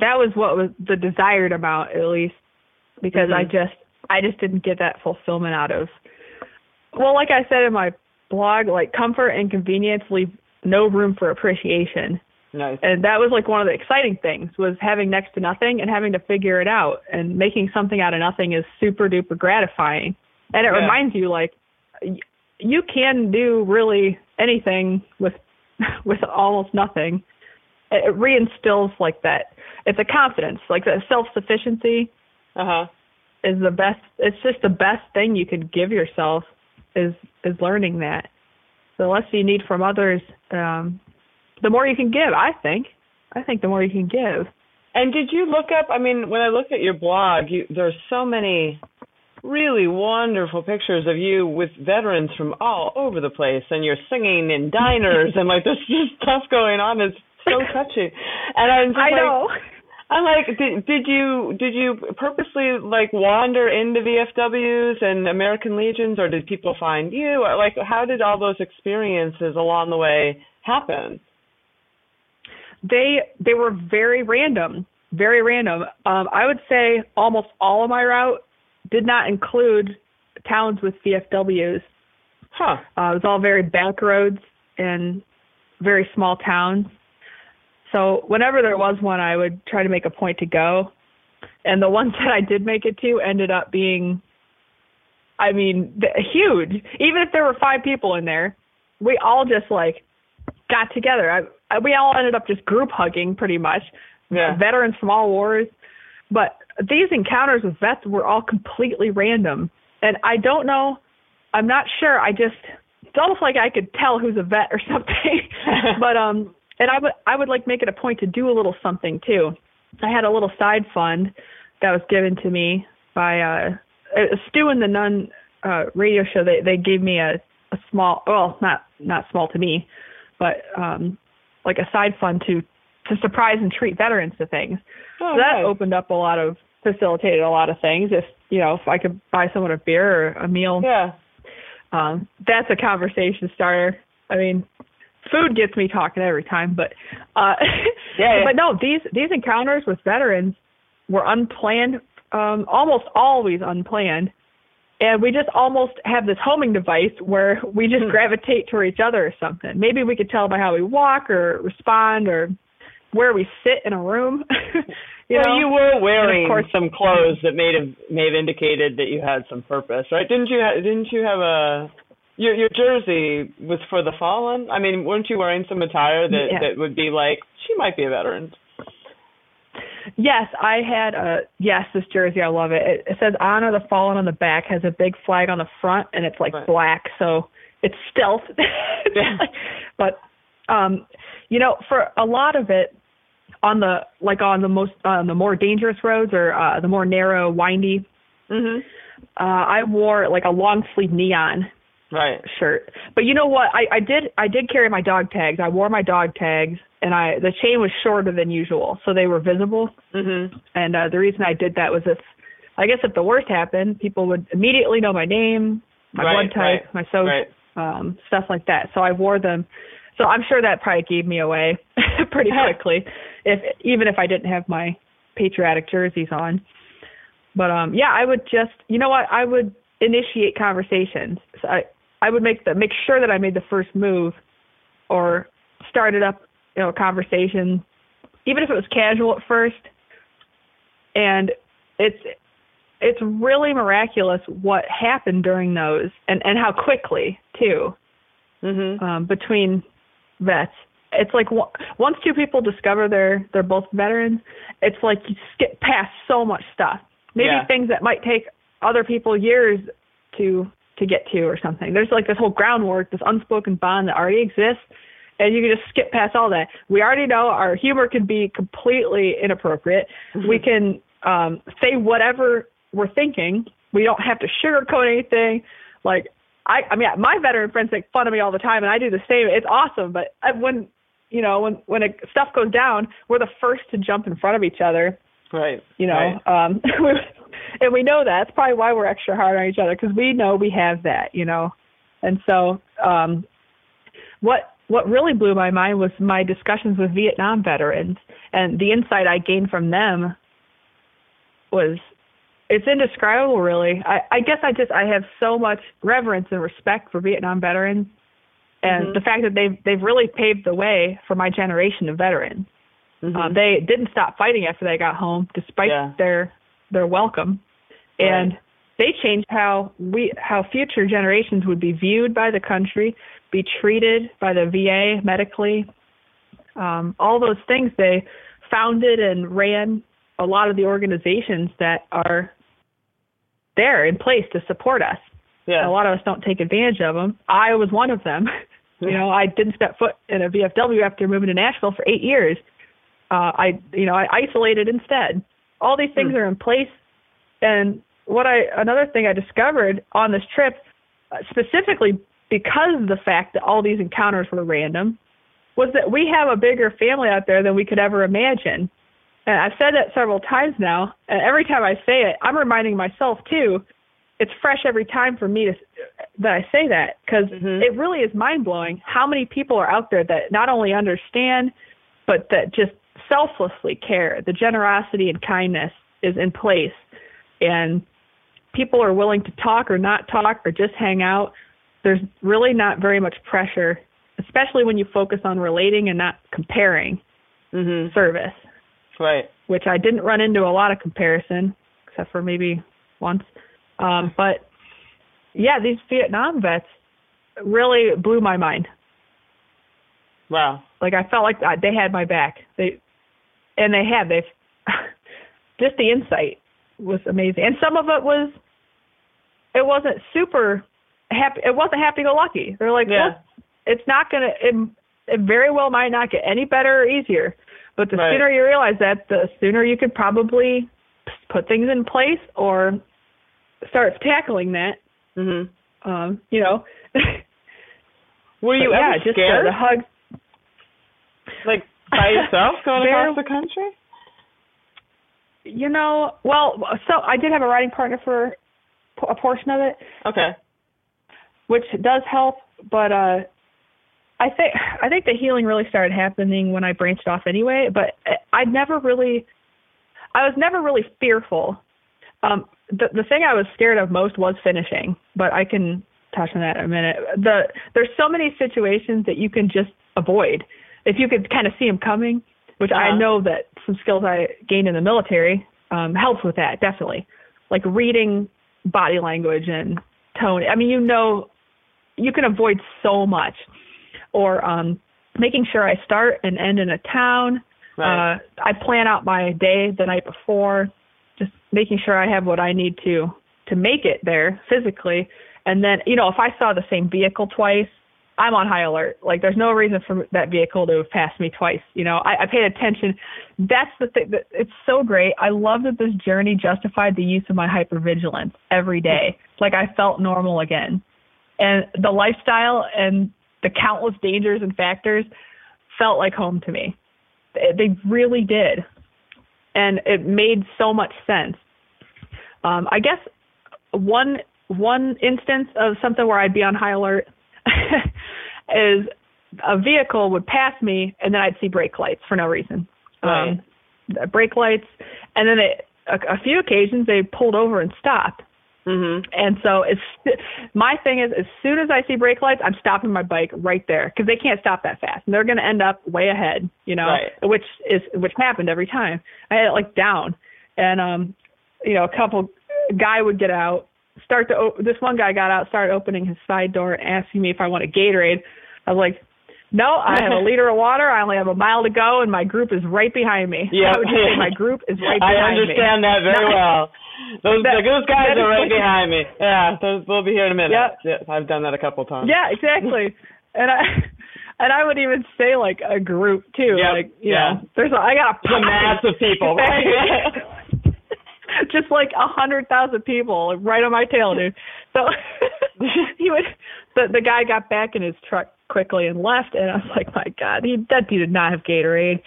That was what was the desired amount, at least, because I Mhm. just I just didn't get that fulfillment out of. Well, like I said in my blog, like comfort and convenience leave no room for appreciation nice. and that was like one of the exciting things was having next to nothing and having to figure it out and making something out of nothing is super duper gratifying and it Yeah. reminds you like you can do really anything with with almost nothing it reinstills like that it's a confidence like that self sufficiency Uh huh. is the best it's just the best thing you could give yourself is is learning that the less you need from others um the more you can give i think i think the more you can give And did you look up? I mean, when I look at your blog, you, there's so many really wonderful pictures of you with veterans from all over the place, and you're singing in diners, and like there's just stuff going on. It's so touching. And I'm just i like, know I'm like, did, did you did you purposely like wander into VFWs and American Legions, or did people find you? Or, like, how did all those experiences along the way happen? they they were very random very random um i would say almost all of my route did not include towns with VFWs. Huh. Uh, it was all very back roads and very small towns. So whenever there was one, I would try to make a point to go. And the ones that I did make it to ended up being, I mean, huge. Even if there were five people in there, we all just like got together. I, I, we all ended up just group hugging pretty much. Yeah. Veterans from all wars. But these encounters with vets were all completely random. And I don't know, I'm not sure. I just, it's almost like I could tell who's a vet or something. but, um, and I would, I would like make it a point to do a little something too. I had a little side fund that was given to me by, uh, Stu and the Nun, uh, radio show. They, they gave me a, a small, well, not, not small to me, but, um, like a side fund to to surprise and treat veterans to things. Oh, so that nice. opened up a lot of facilitated a lot of things. If you know, if I could buy someone a beer or a meal, Yeah. um, that's a conversation starter. I mean, food gets me talking every time, but uh Yeah, yeah. but no, these these encounters with veterans were unplanned, um, almost always unplanned. And we just almost have this homing device where we just Hmm. gravitate toward each other or something. Maybe we could tell by how we walk or respond or where we sit in a room. you well, know, you were wearing of course- some clothes that may have may have indicated that you had some purpose, right? Didn't you? Ha- didn't you have a your your jersey was for the fallen? I mean, weren't you wearing some attire that Yeah. that would be like she might be a veteran? Yes, I had a yes. This jersey, I love it. It, it says "Honor the Fallen" on the back, has a big flag on the front, and it's like Right. black, so it's stealth. Yeah. but um, you know, for a lot of it, on the like on the most on the more dangerous roads or uh, the more narrow, windy, Mhm. uh, I wore like a long sleeve neon Right. shirt. But you know what? I, I did I did carry my dog tags. I wore my dog tags and I the chain was shorter than usual, so they were visible. Mhm. And uh the reason I did that was if I guess if the worst happened, people would immediately know my name, my Right, blood type, right, my social Right. um stuff like that. So I wore them. So I'm sure that probably gave me away pretty quickly if even if I didn't have my patriotic jerseys on. But um yeah, I would just you know what? I would initiate conversations. So I I would make the make sure that I made the first move or started up, you know, a conversation even if it was casual at first. And it's it's really miraculous what happened during those and and how quickly too Mhm. um, between vets. It's like w- once two people discover they're they're both veterans, it's like you skip past so much stuff. Maybe Yeah. things that might take other people years to to get to or something. There's like this whole groundwork, this unspoken bond that already exists, and you can just skip past all that. We already know our humor can be completely inappropriate. We can um, say whatever we're thinking. We don't have to sugarcoat anything. Like I, I mean, my veteran friends make fun of me all the time, and I do the same. It's awesome, but when you know when when it, stuff goes down, we're the first to jump in front of each other. Right. You know, Right. um, and we know that. That's probably why we're extra hard on each other because we know we have that. You know, and so um, what what really blew my mind was my discussions with Vietnam veterans and the insight I gained from them was it's indescribable really. I, I guess I just I have so much reverence and respect for Vietnam veterans and Mhm. the fact that they've they've really paved the way for my generation of veterans. Mhm. Um, they didn't stop fighting after they got home, despite Yeah. their their welcome, Right. and they changed how we how future generations would be viewed by the country, be treated by the VA medically, um, all those things. They founded and ran a lot of the organizations that are there in place to support us. yeah. A lot of us don't take advantage of them. I was one of them. you know, I didn't step foot in a VFW after moving to Nashville for eight years. Uh, I, you know, I isolated instead. All these things Hmm. are in place. And what I, another thing I discovered on this trip, uh, specifically because of the fact that all these encounters were random, was that we have a bigger family out there than we could ever imagine. And I've said that several times now, and every time I say it, I'm reminding myself too. It's fresh every time for me to that I say that because Mhm. it really is mind blowing how many people are out there that not only understand, but that just selflessly care. The generosity and kindness is in place, and people are willing to talk or not talk or just hang out, there's really not very much pressure, especially when you focus on relating and not comparing Mhm. service, Right. which I didn't run into a lot of comparison, except for maybe once. Um, but yeah, these Vietnam vets really blew my mind. Wow. Like I felt like they had my back. They and they had they've just the insight was amazing. And some of it was it wasn't super happy it wasn't happy go lucky. They're like, Yeah. "Look, it's not going to it, it very well might not get any better or easier. But the Right. sooner you realize that, the sooner you could probably put things in place or start tackling that. Mhm. Um, you know. Were you But yeah, ever just the, scared? the hug like by yourself going There- across the country? You know, well, so I did have a writing partner for a portion of it, Okay. which does help. But uh, I think I think the healing really started happening when I branched off anyway. But I- I'd never really, I was never really fearful. Um, the the thing I was scared of most was finishing, but I can touch on that in a minute. The there's so many situations that you can just avoid if you could kind of see them coming, which I Uh-huh. know that some skills I gained in the military um, helps with that definitely, like reading body language and tone. I mean, you know, you can avoid so much, or um, making sure I start and end in a town. Right. Uh, I plan out my day the night before, just making sure I have what I need to to make it there physically. And then, you know, if I saw the same vehicle twice, I'm on high alert. Like, there's no reason for that vehicle to have passed me twice. You know, I, I paid attention. That's the thing. That, it's so great. I love that this journey justified the use of my hypervigilance every day. Like, I felt normal again. And the lifestyle and the countless dangers and factors felt like home to me. They really did. And it made so much sense. Um, I guess one one instance of something where I'd be on high alert is a vehicle would pass me and then I'd see brake lights for no reason. Right. Um, the brake lights, and then it, a, a few occasions they pulled over and stopped. Mm-hmm. And so it's my thing is as soon as I see brake lights, I'm stopping my bike right there because they can't stop that fast. And they're going to end up way ahead, you know, Right. which is which happened every time. I had it like down, and um, you know, a couple guy would get out, start to o- this one guy got out, started opening his side door and asking me if I want a Gatorade. I was like. No, I have a liter of water. I only have a mile to go, and my group is right behind me. Yeah. I would just say my group is right behind me. I understand that very Not- well. Those That- those guys are right behind me. Yeah, those we'll be here in a minute. Yep. Yes, I've done that a couple times. Yeah, exactly. and I and I would even say like a group too. Yep, Like you yeah. know, there's a, I got a a mass of people. just like a hundred thousand people right on my tail, dude. So he would the the guy got back in his truck quickly and left, and I was like, my God, he that dude did not have Gatorade.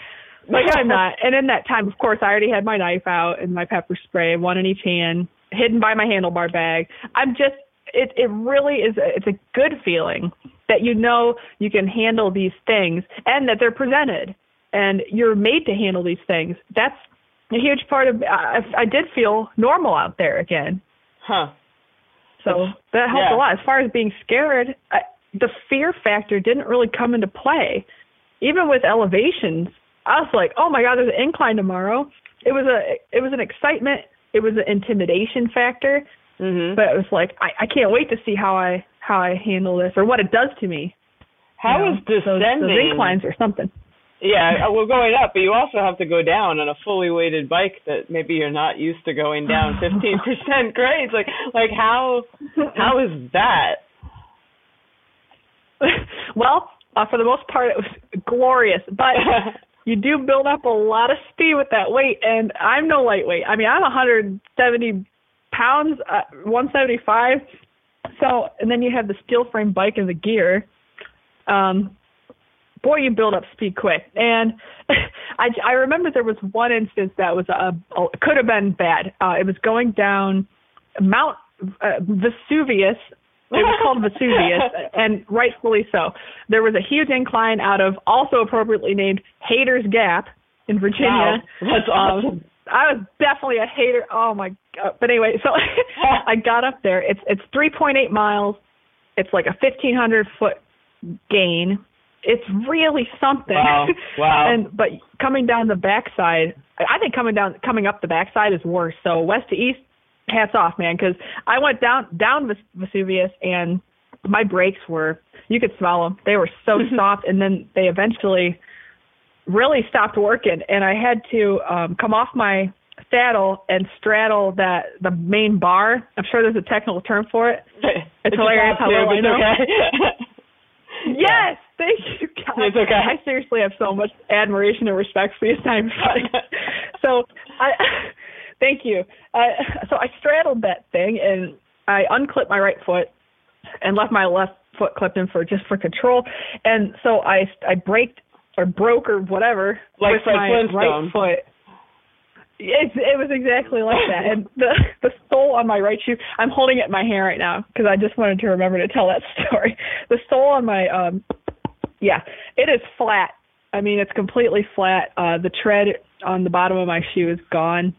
Like I'm not. And in that time, of course, I already had my knife out and my pepper spray, one in each hand, hidden by my handlebar bag. I'm just. It it really is. A, it's a good feeling that you know you can handle these things and that they're presented and you're made to handle these things. That's a huge part of. I, I did feel normal out there again. Huh. So that helped Yeah. a lot. As far as being scared, I, the fear factor didn't really come into play. Even with elevations, I was like, "Oh my God, there's an incline tomorrow." It was a it was an excitement. It was an intimidation factor, Mhm. but it was like I, I can't wait to see how I how I handle this or what it does to me. How you know, is those, descending? those inclines or something? Yeah, we're going up, but you also have to go down on a fully weighted bike that maybe you're not used to going down 15% grades. Like, like how how is that? well, uh, for the most part, it was glorious, but you do build up a lot of speed with that weight, and I'm no lightweight. I mean, I'm 170 pounds, uh, 175. So, and then you have the steel frame bike and the gear. Um, boy, you build up speed quick. And I, I remember there was one instance that was a, a could have been bad. Uh, it was going down Mount uh, Vesuvius. It was called Vesuvius, and rightfully so. There was a huge incline out of also appropriately named Hayters Gap in Virginia. Wow, that's Um, awesome. I was definitely a hater. Oh my god! But anyway, so I got up there. It's it's 3.8 miles. It's like a 1500 foot gain. It's really something. Wow! Wow! and but coming down the backside, I think coming down coming up the backside is worse. So west to east, hats off, man, because I went down down Vesuvius and my brakes were you could smell them. They were so soft, and then they eventually really stopped working, and I had to um, come off my saddle and straddle that the main bar. I'm sure there's a technical term for it. It's, hilarious how well I know. Okay. yes, thank you. God. It's okay. I seriously have so much admiration and respect for you. It's not so I thank you. Uh, so I straddled that thing and I unclipped my right foot and left my left foot clipped in for just for control. And so I I braked or broke or whatever like with my right foot. It, it was exactly like that. And the the sole on my right shoe, I'm holding it in my hand right now because I just wanted to remember to tell that story. The sole on my um yeah, it is flat. I mean, it's completely flat. Uh the tread on the bottom of my shoe is gone.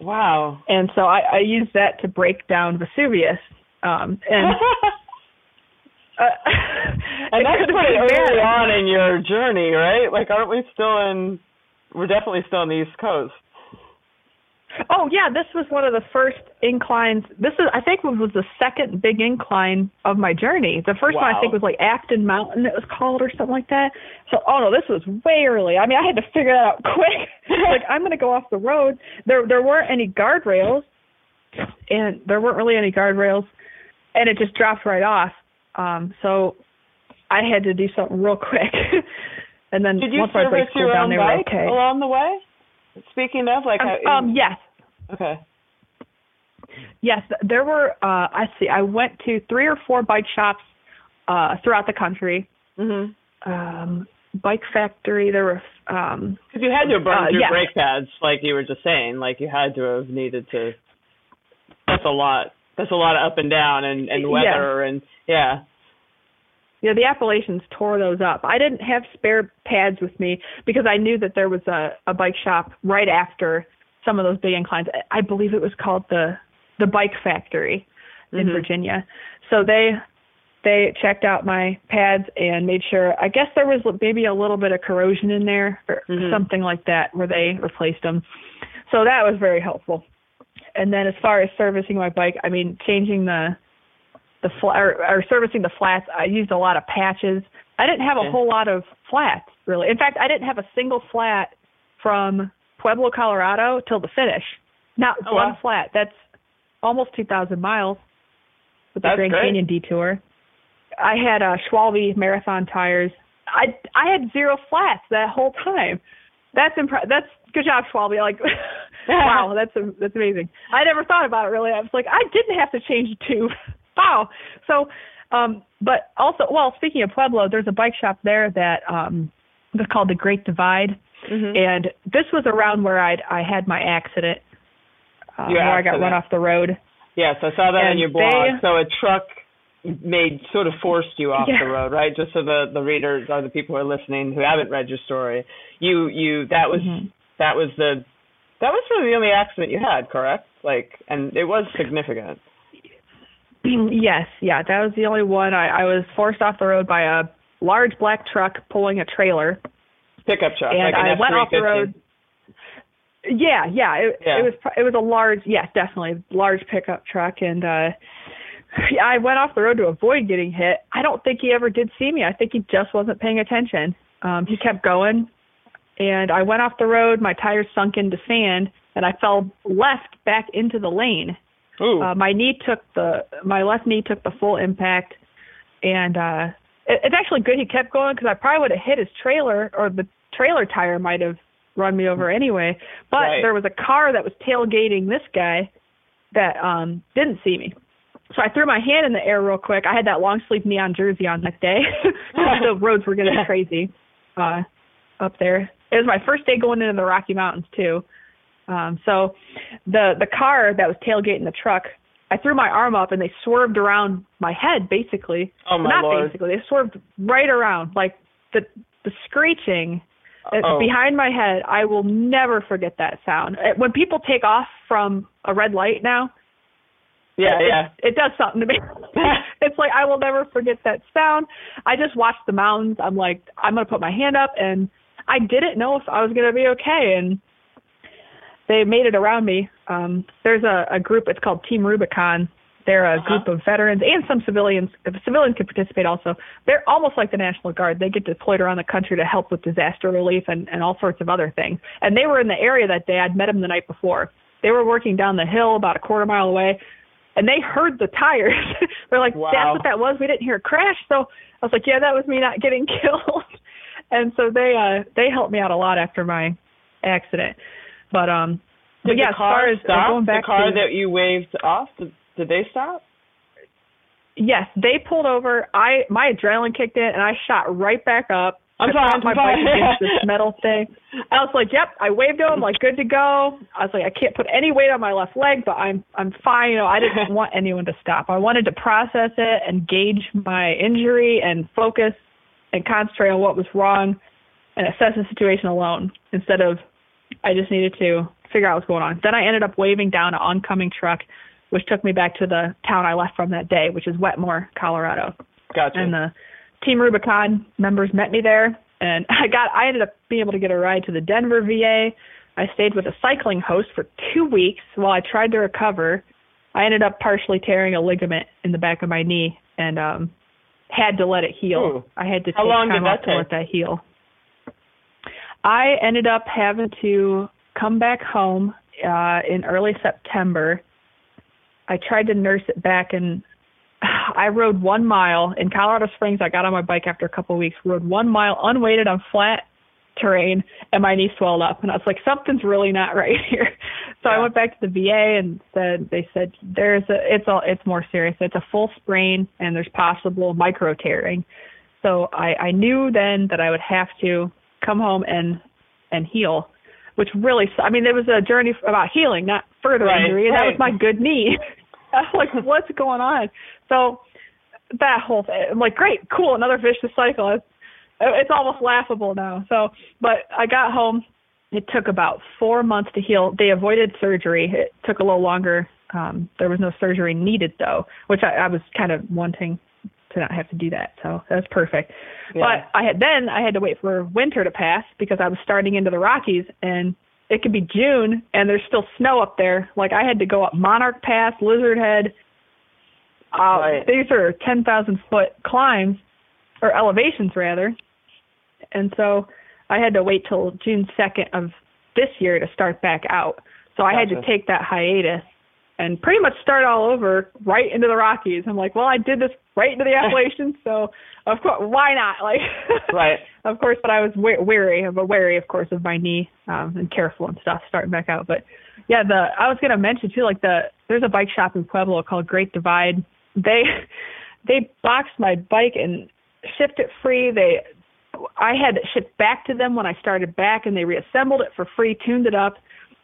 Wow. And so I, I used that to brake down Vesuvius. Um and Uh, and that's pretty early on in your journey, right? Like, aren't we still in? We're definitely still on the East Coast. Oh yeah, this was one of the first inclines. This is, I think, was the second big incline of my journey. The first wow. one I think was like Afton Mountain, it was called, or something like that. So, oh no, this was way early. I mean, I had to figure that out quick. like, I'm going to go off the road. There, there weren't any guardrails, and there weren't really any guardrails, and it just dropped right off. Um, so I had to do something real quick. and then Did you once my brakes cooled down, they were okay. Along the way? Speaking of, like, um, how, um yes. Okay. Yes, there were. uh I see. I went to three or four bike shops uh throughout the country. Mhm. Um Bike Factory. There were. um Because you had to have burned uh, your yeah. brake pads, like you were just saying. Like you had to have needed to. That's a lot. That's a lot of up and down and and weather Yeah. and yeah. Yeah, the Appalachians tore those up. I didn't have spare pads with me because I knew that there was a a bike shop right after some of those big inclines. I believe it was called the the Bike Factory in Mhm. Virginia. So they they checked out my pads and made sure. I guess there was maybe a little bit of corrosion in there or Mhm. something like that where they replaced them. So that was very helpful. And then as far as servicing my bike, I mean changing the the fl- or, or servicing the flats, I used a lot of patches. I didn't have a whole lot of flats really. In fact, I didn't have a single flat from Pueblo, Colorado till the finish. Not Oh, one wow. flat. That's almost 2,000 miles with the That's Grand great. Canyon detour. I had uh, Schwalbe marathon tires. I I had zero flats that whole time. That's impre- That's good job, Schwalbe. Like, wow, that's that's amazing. I never thought about it really. I was like, I didn't have to change a tube. Wow. So, um, but also, well, speaking of Pueblo, there's a bike shop there that um, was called the Great Divide, Mhm. and this was around where I I had my accident, uh, where I got accident. run off the road. Yes, I saw that on And your blog. they- so a truck made sort of forced you off Yeah. the road, right? Just so the the readers or the people who are listening who haven't read your story, you you that was Mhm. that was the that was really the only accident you had, correct? Like, and it was significant. yes, yeah, that was the only one. I, I was forced off the road by a large black truck pulling a trailer, Pickup truck, and like an I went off the road. Yeah, yeah, it, Yeah. it was it was a large, yes, definitely large pickup truck, and uh yeah, I went off the road to avoid getting hit. I don't think he ever did see me. I think he just wasn't paying attention. Um, he kept going, and I went off the road. My tires sunk into sand, and I fell left back into the lane. Ooh, Uh, my knee took the my left knee took the full impact, and uh, it, it's actually good he kept going because I probably would have hit his trailer or the trailer tire might have run me over anyway. But Right. there was a car that was tailgating this guy that um didn't see me. So I threw my hand in the air real quick. I had that long sleeve neon jersey on that day. Because the roads were getting crazy uh up there. It was my first day going into the Rocky Mountains too. Um so the the car that was tailgating the truck, I threw my arm up and they swerved around my head basically. oh my Not lord. basically. They swerved right around like the the screeching It's Oh. behind my head. I will never forget that sound. Uh, When people take off from a red light now, Yeah, it, yeah. it does something to me. it's like I will never forget that sound. I just watched the mountains. I'm like, I'm gonna put my hand up, and I didn't know if I was gonna be okay, and they made it around me. Um, there's a, a group. It's called Team Rubicon. They're a Uh-huh. group of veterans and some civilians. If civilians can participate also. They're almost like the National Guard. They get deployed around the country to help with disaster relief and, and all sorts of other things. And they were in the area that day. I'd met them the night before. They were working down the hill about a quarter mile away, and they heard the tires. They're like, Wow. "That's what that was. We didn't hear a crash." So I was like, "Yeah, that was me not getting killed." and so they uh they helped me out a lot after my accident. But um, but Did yeah, the car as far as stop? going back the car to that you waved off, did, did they stop? yes, they pulled over. I my adrenaline kicked in, and I shot right back up. I'm sorry, I'm sorry. bike against this metal thing. I was like, "Yep." I waved to him, like, "Good to go." I was like, "I can't put any weight on my left leg, but I'm I'm fine." You know, I didn't want anyone to stop. I wanted to process it and gauge my injury and focus and concentrate on what was wrong and assess the situation alone instead of I just needed to figure out what's going on. Then I ended up waving down an oncoming truck, which took me back to the town I left from that day, which is Wetmore, Colorado Gotcha. and the Team Rubicon members met me there, and I got I ended up being able to get a ride to the Denver VA. I stayed with a cycling host for two weeks while I tried to recover. I ended up partially tearing a ligament in the back of my knee and um had to let it heal. Ooh. I had to How take long time did off to let that heal. I ended up having to come back home uh in early September. I tried to nurse it back and I rode one mile in Colorado Springs. I got on my bike after a couple of weeks, rode one mile unweighted on flat terrain, and my knee swelled up. And I was like, something's really not right here. So Yeah. I went back to the VA and said, they said there's a, it's all, it's more serious. It's a full sprain and there's possible micro tearing. So I, I knew then that I would have to come home and and heal, which really, s- I mean, it was a journey about healing, not further Right, injury. And that was my good knee. I was like, what's going on? So that whole thing, I'm like, great, cool, another vicious cycle. It's, it's almost laughable now. So, but I got home. It took about four months to heal. They avoided surgery. It took a little longer. Um, there was no surgery needed though, which I, I was kind of wanting to not have to do that. So that's perfect. Yeah. But I had then I had to wait for winter to pass because I was starting into the Rockies and it could be June and there's still snow up there. Like I had to go up Monarch Pass, Lizard Head. Uh, Right. These are 10,000 foot climbs or elevations rather. And so I had to wait till June 2nd of this year to start back out. So I had to take that hiatus and pretty much start all over right into the Rockies. I'm like, well, I did this right into the Appalachians, so of course, why not? Like, Right. of course, but I was wa- wary, of wary, of course, of my knee um, and careful and stuff starting back out. But yeah, the I was gonna mention too, like the there's a bike shop in Pueblo called Great Divide. They they boxed my bike and shipped it free. They I had it shipped back to them when I started back, and they reassembled it for free, tuned it up,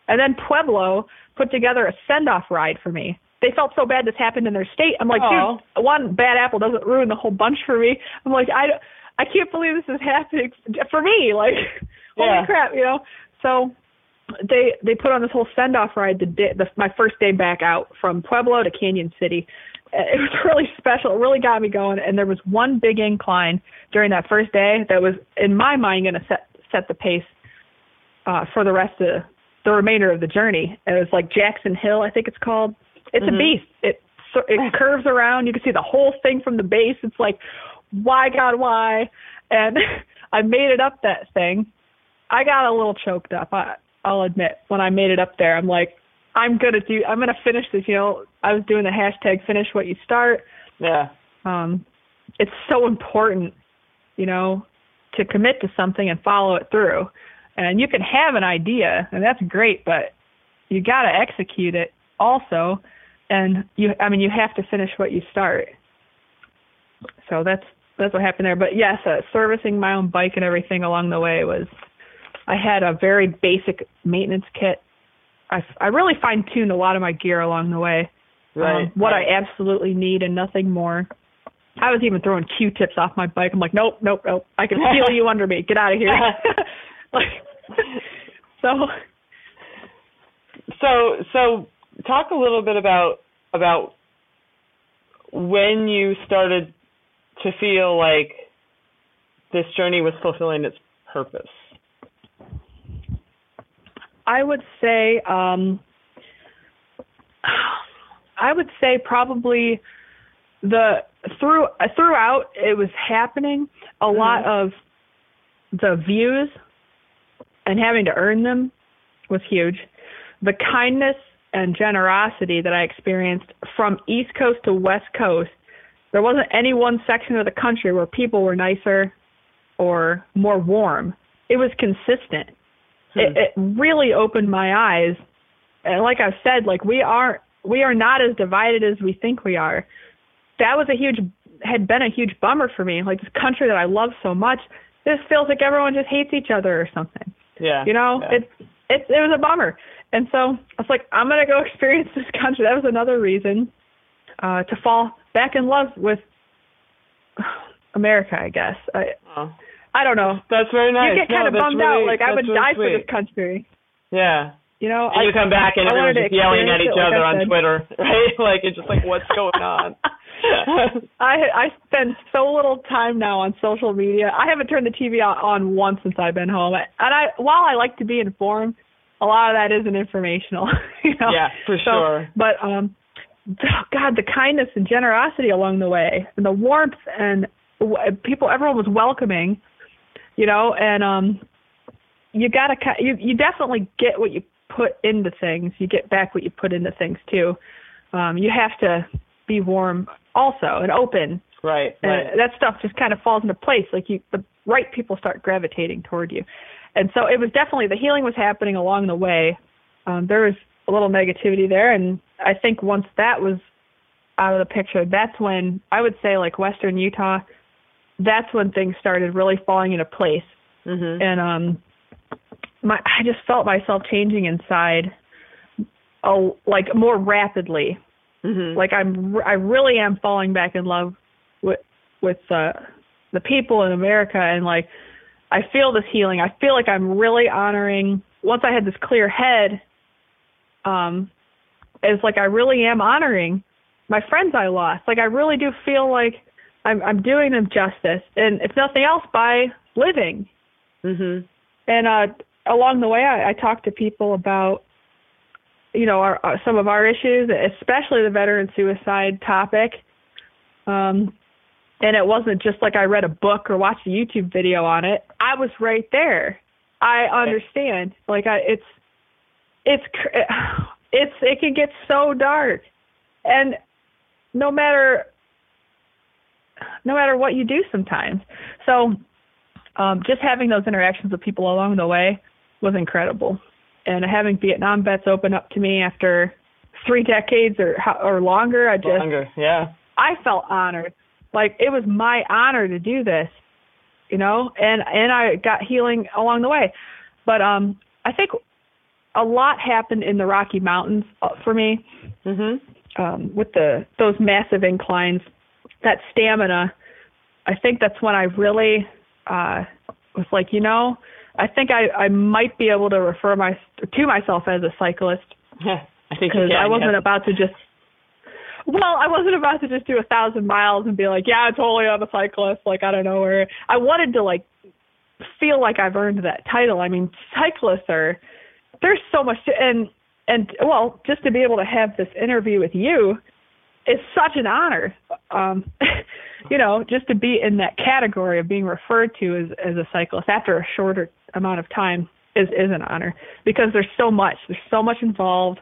and then Pueblo put together a send off ride for me. They felt so bad this happened in their state. I'm like, Aw. dude, one bad apple doesn't ruin the whole bunch for me. I'm like, I, I can't believe this is happening for me. Like, holy crap, you know. So they they put on this whole send off ride the, day, the my first day back out from Pueblo to Cañon City. Uh, It was really special. It really got me going. And there was one big incline during that first day that was, in my mind, going to set set the pace uh, for the rest of the remainder of the journey. It was like Jackson Hill, I think it's called. It's Mhm. a beast. It it curves around. You can see the whole thing from the base. It's like, why God, why? And I made it up that thing. I got a little choked up. I, I'll admit when I made it up there, I'm like, I'm gonna do. I'm gonna finish this. You know, I was doing the hashtag finish what you start. Yeah. Um, it's so important, you know, to commit to something and follow it through. And you can have an idea, and that's great, but you got to execute it also. And you, I mean, you have to finish what you start. So that's that's what happened there. But yes, uh, servicing my own bike and everything along the way was. I had a very basic maintenance kit. I I really fine tuned a lot of my gear along the way Right. um, what right. I absolutely need and nothing more. I was even throwing Q-tips off my bike. I'm like, nope, nope, nope. I can feel you under me. Get out of here. like so so so talk a little bit about about when you started to feel like this journey was fulfilling its purpose. I would say um I would say probably the through throughout it was happening a mm-hmm. lot of the views and having to earn them was huge. The kindness and generosity that I experienced from East Coast to West Coast, there wasn't any one section of the country where people were nicer or more warm. It was consistent. Hmm. It, it really opened my eyes. And like I've said, like we are we are not as divided as we think we are. That was a huge had been a huge bummer for me. Like this country that I love so much, this feels like everyone just hates each other or something. Yeah. You know, yeah. it's it it was a bummer. And so I was like, I'm gonna go experience this country. That was another reason uh to fall back in love with America, I guess. I oh. I don't know. That's very nice. You get kind of bummed really, out, like I would really die sweet. for this country. Yeah. You know, and I, you come back and everyone's just yelling at each other like on Twitter, right? like it's just like, what's going on? I I spend so little time now on social media. I haven't turned the TV on, on once since I've been home. And I while I like to be informed, a lot of that isn't informational. you know? Yeah, for so, sure. But um, God, the kindness and generosity along the way, and the warmth and people, everyone was welcoming. You know, and um, you gotta you you definitely get what you put into things. You get back what you put into things too. Um, you have to be warm also and open. Right. right. And that stuff just kind of falls into place. Like you, the right people start gravitating toward you. And so it was definitely the healing was happening along the way. Um, there was a little negativity there, and I think once that was out of the picture, that's when I would say like Western Utah. That's when things started really falling into place. Mm-hmm. And um, my I just felt myself changing inside, oh, like more rapidly Mm-hmm. Like I'm, I really am falling back in love with with uh, the people in America, and like I feel this healing. I feel like I'm really honoring. Once I had this clear head, um, it's like I really am honoring my friends I lost. Like I really do feel like I'm I'm doing them justice, and if nothing else, by living. Mhm. And uh, along the way, I, I talked to people about you know, our, our, some of our issues, especially the veteran suicide topic. Um, and it wasn't just like I read a book or watched a YouTube video on it. I was right there. I understand. Like I, it's, it's, it's, it can get so dark, and no matter, no matter what you do, sometimes. So, um, just having those interactions with people along the way was incredible and having Vietnam vets open up to me after three decades or or longer, I just longer, yeah. I felt honored. Like it was my honor to do this, you know, and and I got healing along the way. But um I think a lot happened in the Rocky Mountains uh, for me. Mhm. Um with the those massive inclines, that stamina. I think that's when I really uh was like, you know, I think I I might be able to refer my to myself as a cyclist. Yeah, I think because I wasn't yeah. about to just. Well, I wasn't about to just do a thousand miles and be like, yeah, totally I'm a cyclist. Like I don't know where. I wanted to like feel like I've earned that title. I mean, cyclists are there's so much to, and and well, just to be able to have this interview with you is such an honor. Um, you know, just to be in that category of being referred to as as a cyclist after a shorter amount of time is is an honor because there's so much. There's so much involved.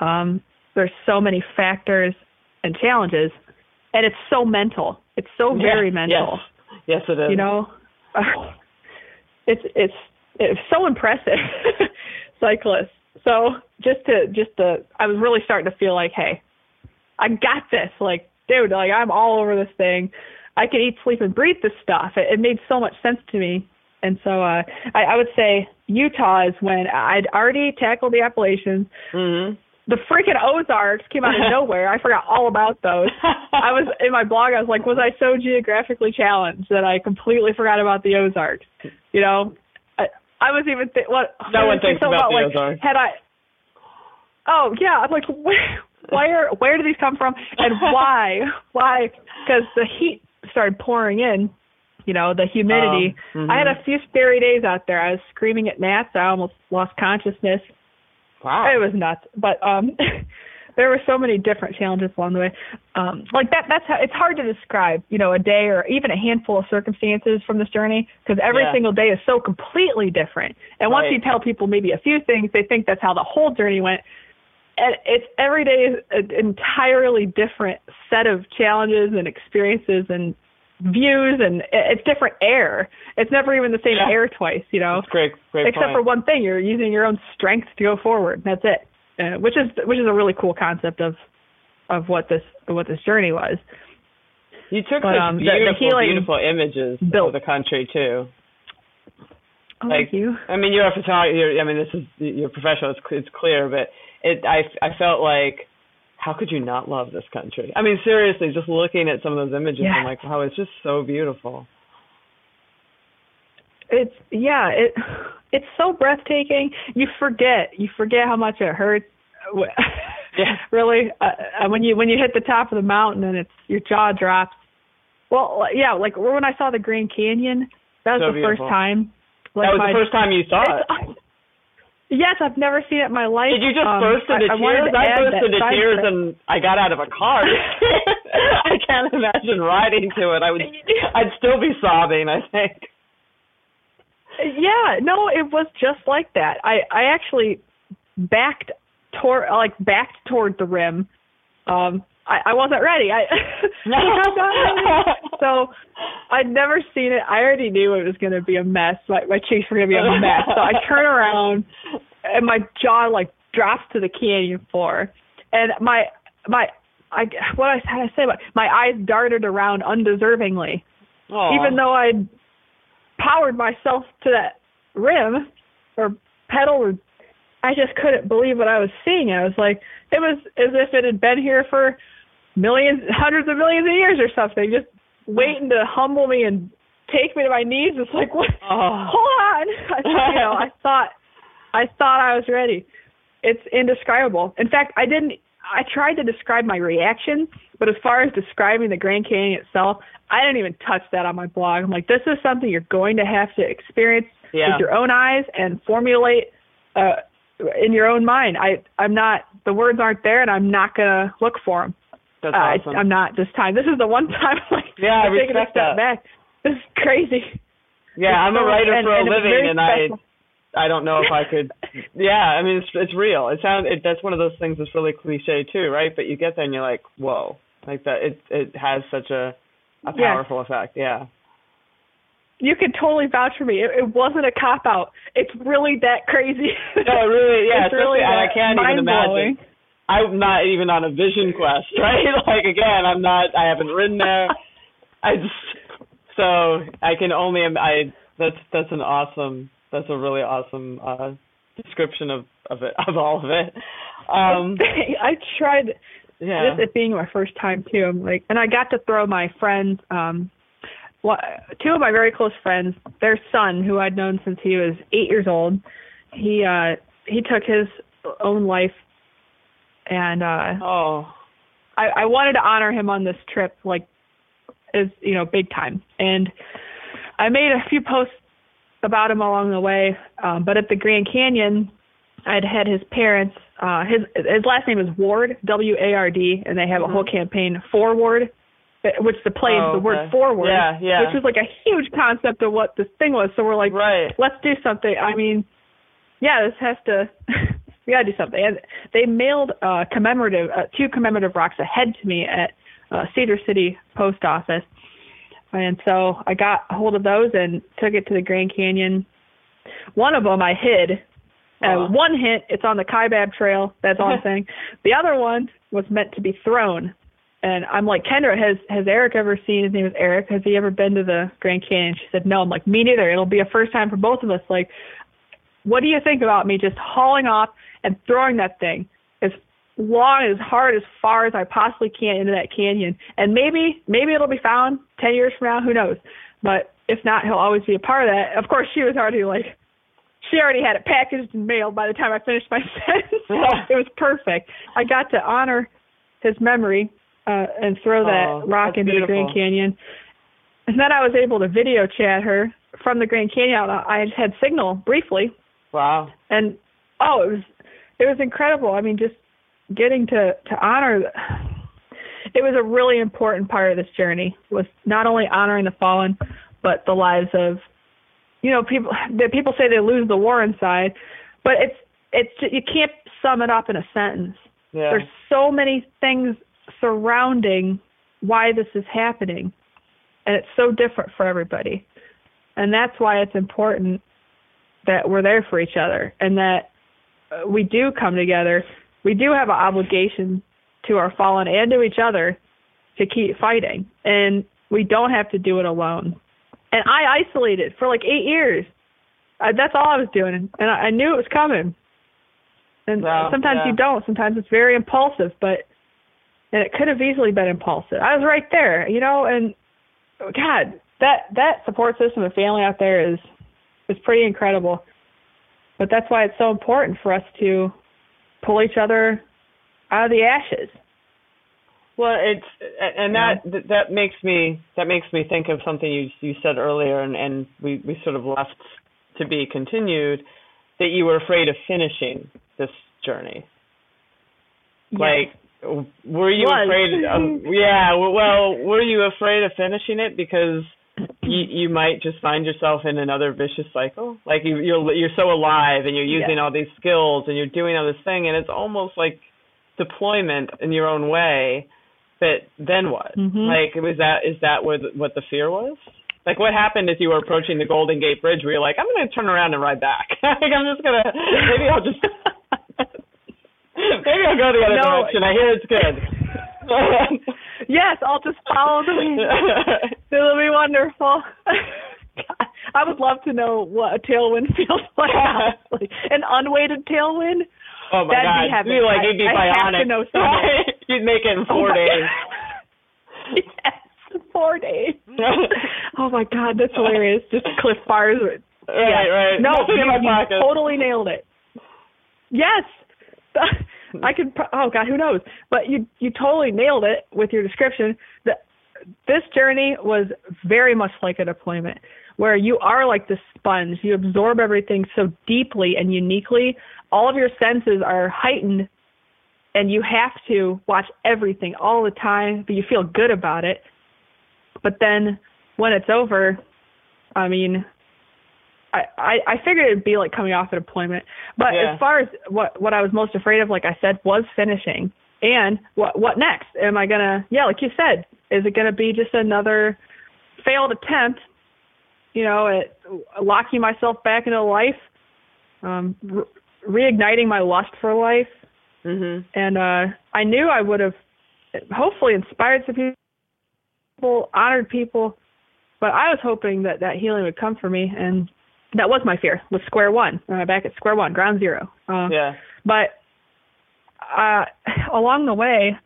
Um, there's so many factors and challenges, and it's so mental. It's so very yeah, mental. Yes. yes, it is. You know, uh, it's it's it's so impressive, cyclists. So just to just to, I was really starting to feel like, hey, I got this. Like, dude, like I'm all over this thing. I can eat, sleep, and breathe this stuff. It, it made so much sense to me. And so uh, I, I would say Utah is when I'd already tackled the Appalachians. Mm-hmm. The freaking Ozarks came out of nowhere. I forgot all about those. I was in my blog. I was like, was I so geographically challenged that I completely forgot about the Ozarks? You know, I, I was even th- what no one thinks about, about the like, Ozarks. Had I? Oh yeah, I'm like where, where where do these come from and why why? Because the heat started pouring in. You know the humidity. Um, mhm. I had a few scary days out there. I was screaming at gnats. I almost lost consciousness. Wow. It was nuts. But um there were so many different challenges along the way. Um like that that's how it's hard to describe, you know, a day or even a handful of circumstances from this journey because every Yeah. single day is so completely different. And once you tell people maybe a few things, they think that's how the whole journey went. And it's every day is an entirely different set of challenges and experiences and views and it's different air. It's never even the same Yeah. air twice, you know That's great, great except for one thing you're using your own strength to go forward that's it uh, which is which is a really cool concept of of what this what this journey was You took but, um, the- the beautiful, beautiful images built. of the country too. oh, Like, thank you I mean, you're a photographer. You're, I mean, this is you're professional. It's, it's clear, but it. I I felt like, how could you not love this country? I mean, seriously, just looking at some of those images, Yeah. I'm like, wow, it's just so beautiful. it's yeah it it's so breathtaking you forget you forget how much it hurts Yeah. really uh, uh, when you when you hit the top of the mountain and it's your jaw drops well yeah like when i saw the grand canyon that was So the first time like that was the first time you saw it. Yes, I've never seen it in my life. Did you just Um, burst into I, I tears? to I burst into tears and I got out of a car. I can't imagine riding to it. I would. I'd still be sobbing. I think. Yeah, no, it was just like that. I I actually backed toward like backed toward the rim. Um, I, I wasn't ready. I I'm not ready. so I'd never seen it. I already knew it was going to be a mess. Like my cheeks were going to be a mess. So I turn around and my jaw like drops to the canyon floor, and my my I what I did I say about my eyes darted around undeservingly Aw. even though I'd powered myself to that rim or pedal or I just couldn't believe what I was seeing. I was like it was as if it had been here for millions hundreds of millions of years or something, just waiting to humble me and take me to my knees. It's like what Oh. hold on. I, you know, I thought I thought I was ready. It's indescribable. In fact, I didn't I tried to describe my reaction, but as far as describing the Grand Canyon itself, I didn't even touch that on my blog. I'm like, this is something you're going to have to experience Yeah. with your own eyes and formulate uh, in your own mind. I I'm not the words aren't there, and I'm not gonna look for them. That's uh, awesome. I'm not this time. This is the one time like Yeah, I I'm taking a step that. back. This is crazy. yeah, I'm a writer and- for a and living, and I special. I don't know if I could. Yeah, I mean it's it's real. It sounds it, that's one of those things that's really cliche too, right? But you get there and you're like, whoa, like that. It it has such a a powerful effect. Yeah. You can totally vouch for me. It, it wasn't a cop out. It's really that crazy. No, it really, yeah. It's really I can't even imagine. I'm not even on a vision quest, right? like again, I'm not. I haven't ridden there. I just so I can only. im- I that's that's an awesome. That's a really awesome uh description of of it of all of it. Um, I tried yeah. this it being my first time too. I'm like, and I got to throw my friends, um, what, two of my very close friends, their son, who I'd known since he was eight years old. He uh he took his own life, and uh Oh, I, I wanted to honor him on this trip, like, as you know, big time. And I made a few posts about him along the way. Um, but at the Grand Canyon, I'd had his parents. Uh, his his last name is Ward, W A R D, and they have a whole campaign forward, which the play Oh, is the word okay. forward, Yeah, yeah. which is like a huge concept of what this thing was. So we're like, right. let's do something. I mean, yeah, this has to. we gotta do something. And they mailed uh, commemorative uh, two commemorative rocks ahead to me at uh, Cedar City Post Office, and so I got a hold of those and took it to the Grand Canyon. One of them I hid. Uh, one hint, it's on the Kaibab Trail. That's all I'm saying. The other one was meant to be thrown. And I'm like, Kendra, has has Eric ever seen? His name is Eric. Has he ever been to the Grand Canyon? She said, No. I'm like, me neither. It'll be a first time for both of us. Like, what do you think about me just hauling off and throwing that thing as long, as hard, as far as I possibly can into that canyon? And maybe, maybe it'll be found ten years from now. Who knows? But if not, he'll always be a part of that. Of course, she was already like, she already had it packaged and mailed by the time I finished my sentence. so it was perfect. I got to honor his memory uh, and throw that Oh, rock into the Grand. Canyon. And then I was able to video chat her from the Grand Canyon. I had signal briefly, Wow. and oh, it was it was incredible. I mean, just getting to to honor. The, it was a really important part of this journey. Was not only honoring the fallen, but the lives of, you know, people that people say they lose the war inside, but it's it's ju- you can't sum it up in a sentence. Yeah. There's so many things surrounding why this is happening, and it's so different for everybody, and that's why it's important that we're there for each other and that we do come together. We do have an obligation to our fallen and to each other to keep fighting, and we don't have to do it alone. And I isolated for like eight years. Uh, that's all I was doing, and I, I knew it was coming. And Wow, sometimes yeah. you don't. Sometimes it's very impulsive, but and it could have easily been impulsive. I was right there, you know, and God, that that support system and family out there is is pretty incredible. But that's why it's so important for us to pull each other out of the ashes. Well, it's and that th- that makes me that makes me think of something you you said earlier, and and we we sort of left to be continued that you were afraid of finishing this journey. Like, were you Was. afraid of? Yeah. Well, were you afraid of finishing it because you you might just find yourself in another vicious cycle? Like you you're you're so alive and you're using Yeah. all these skills and you're doing all this thing, and it's almost like deployment in your own way. But then what? Mhm. Like was that is that what the, what the fear was? Like what happened as you were approaching the Golden Gate Bridge? Where you're like, I'm going to turn around and ride back. like I'm just gonna maybe I'll just maybe I'll go the other No. direction. I hear it's good. yes, I'll just follow the be wonderful. God, I would love to know what a tailwind feels like. Honestly, an unweighted tailwind. oh my That'd god, be heaven. You'd be like you'd be I- I have bionic. to know you'd make it in oh, four Oh days. Yes, four days. Oh my God, that's hilarious. Just Clif Bars. right, right. No, you, you totally nailed it. Yes. I could. Oh God, who knows? But you you totally nailed it with your description. This journey was very much like a deployment, where you are like the sponge. You absorb everything so deeply and uniquely. All of your senses are heightened, and you have to watch everything all the time. But you feel good about it. But then when it's over, I mean, I, I I figured it'd be like coming off a deployment. But Yeah. as far as what what I was most afraid of, like I said, was finishing. And what what next? Am I gonna? Yeah, like you said, is it gonna be just another failed attempt? You know, at locking myself back into life, um, re- reigniting my lust for life, Mhm. and uh I knew I would have hopefully inspired some people, honored people, but I was hoping that that healing would come for me, and that was my fear. Was square one, uh, back at square one, ground zero. Uh, Yeah. But uh, along the way,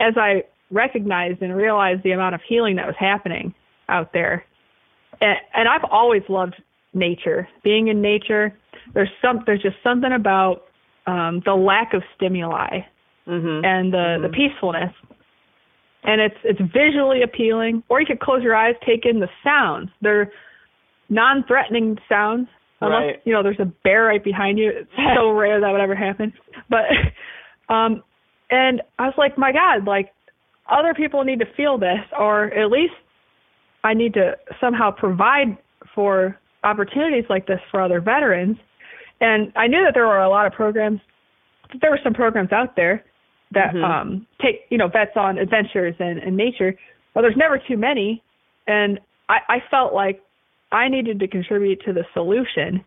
as I recognized and realized the amount of healing that was happening out there, and, and I've always loved nature, being in nature. There's some, there's just something about um, the lack of stimuli Mhm. and the the Mhm. peacefulness. And it's it's visually appealing. Or you could close your eyes, take in the sounds. They're non-threatening sounds. Unless Right. you know there's a bear right behind you. It's so rare that would ever happen. But um and I was like, my God, like other people need to feel this or at least I need to somehow provide for opportunities like this for other veterans. And I knew that there were a lot of programs there were some programs out there that Mhm. um take you know vets on adventures and, and nature but there's never too many and I, I felt like I needed to contribute to the solution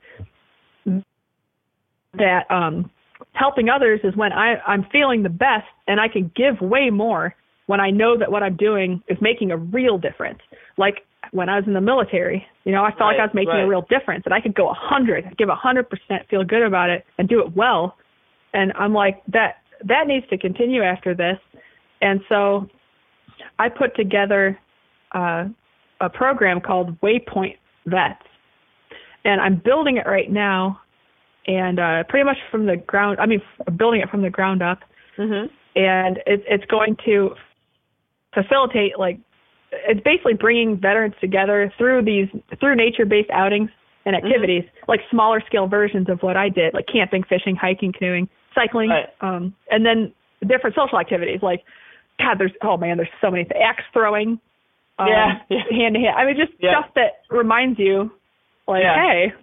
that um helping others is when I, I'm feeling the best and I can give way more when I know that what I'm doing is making a real difference. Like when I was in the military, you know, I felt like I was making right. a real difference and I could go a hundred, give a hundred percent, feel good about it and do it well. And I'm like, that that needs to continue after this. And so I put together uh, a program called Waypoint Vets. And I'm building it right now and uh, pretty much from the ground. I mean, building it from the ground up, Mhm. and it, it's going to facilitate like it's basically bringing veterans together through these through nature-based outings and activities, like smaller scale versions of what I did, like camping, fishing, hiking, canoeing, cycling, Right. um, and then different social activities like God, there's oh man, there's so many things. axe throwing, um, Yeah, yeah. hand to hand. I mean, just Yeah. stuff that reminds you, like, Yeah. hey,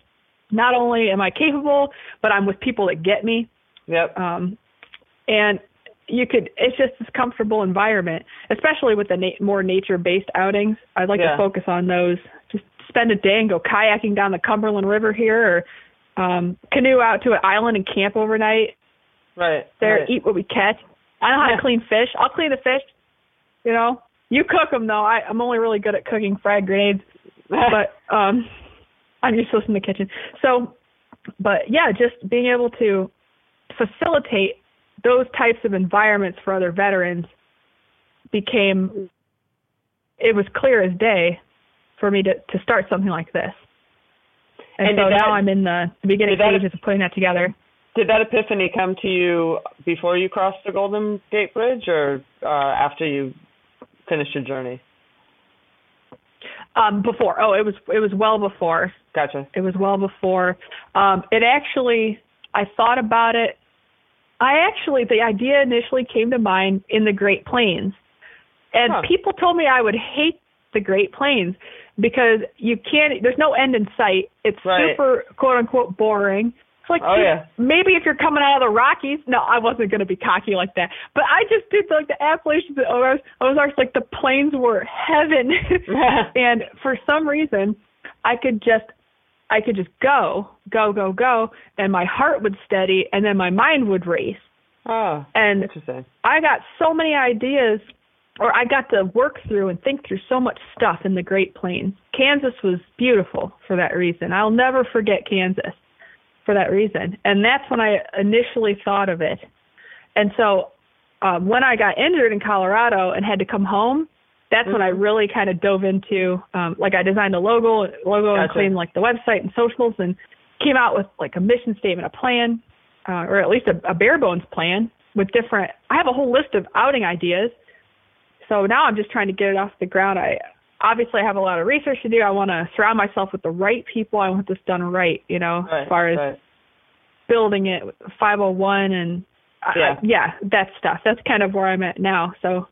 not only am I capable, but I'm with people that get me. Yep. Um, and you could, it's just this comfortable environment, especially with the na- more nature-based outings. I'd like Yeah. to focus on those. Just spend a day and go kayaking down the Cumberland River here, or um, canoe out to an island and camp overnight. Right. There, right. eat what we catch. I know how Yeah. to clean fish. I'll clean the fish. You know, you cook them though. I, I'm only really good at cooking fried grenades but um I'm useless in the kitchen. So but yeah, just being able to facilitate those types of environments for other veterans became it was clear as day for me to to start something like this. And, And so did that- now I'm in the, the beginning did that- stages of putting that together. Did that epiphany come to you before you crossed the Golden Gate Bridge, or uh, after you finished your journey? Um before. Oh, it was it was well before. Gotcha. It was well before. Um, it actually, I thought about it. I actually, the idea initially came to mind in the Great Plains. And Huh. people told me I would hate the Great Plains because you can't, there's no end in sight. It's Right. super quote unquote boring. It's like, Oh, dude, yeah. maybe if you're coming out of the Rockies, no, I wasn't going to be cocky like that. But I just did like the Appalachians and Ozarks, Ozarks like the plains were heaven. and for some reason, I could just I could just go, go, go, go, and my heart would steady, and then my mind would race. Oh, And interesting. I got so many ideas, or I got to work through and think through so much stuff in the Great Plains. Kansas was beautiful for that reason. I'll never forget Kansas for that reason. And that's when I initially thought of it. And so um, when I got injured in Colorado and had to come home, that's when I really kind of dove into um, like I designed a logo, logo and Gotcha. cleaned like the website and socials and came out with like a mission statement, a plan, uh, or at least a, a bare bones plan with different. I have a whole list of outing ideas. So now I'm just trying to get it off the ground. I obviously have a lot of research to do. I want to surround myself with the right people. I want this done right, you know, Right, as far as right. building it 501 and Yeah. I, yeah, that stuff. That's kind of where I'm at now. So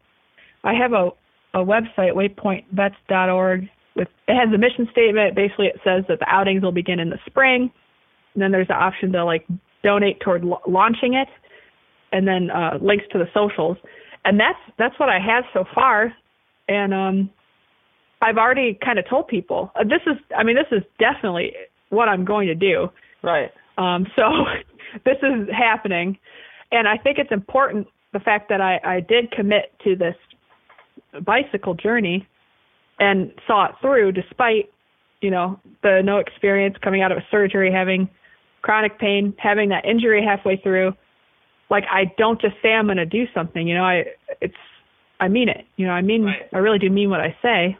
I have a a website waypointvets.org with it has a mission statement. Basically, it says that the outings will begin in the spring. And then there's the option to like donate toward la- launching it, and then uh, links to the socials. And that's that's what I have so far. And um, I've already kind of told people uh, this is. I mean, this is definitely what I'm going to do. Right. Um, so this is happening, and I think it's important the fact that I, I did commit to this bicycle journey and saw it through despite you know the no experience coming out of a surgery, having chronic pain, having that injury halfway through. Like I don't just say I'm going to do something, you know. I it's I mean it, you know. I mean Right. I really do mean what I say.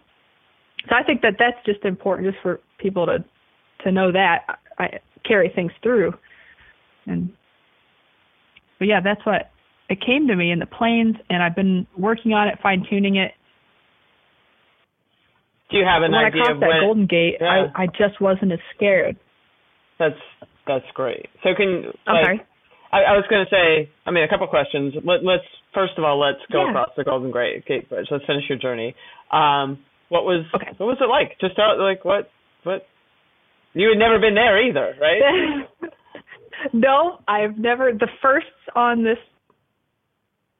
So I think that that's just important, just for people to to know that I carry things through. And but yeah, that's what it came to me in the plains, and I've been working on it, fine tuning it. Do you have an when I crossed of that when? Golden Gate, Yeah. I I just wasn't as scared. That's that's great. So can like, sorry. I, I was going to say, I mean, a couple questions. Let, let's first of all, let's go Yeah. across the Golden Gate Gate Bridge. Let's finish your journey. Um, what was Okay. what was it like? Just out like what what? You had never been there either, right? no, I've never. The firsts on this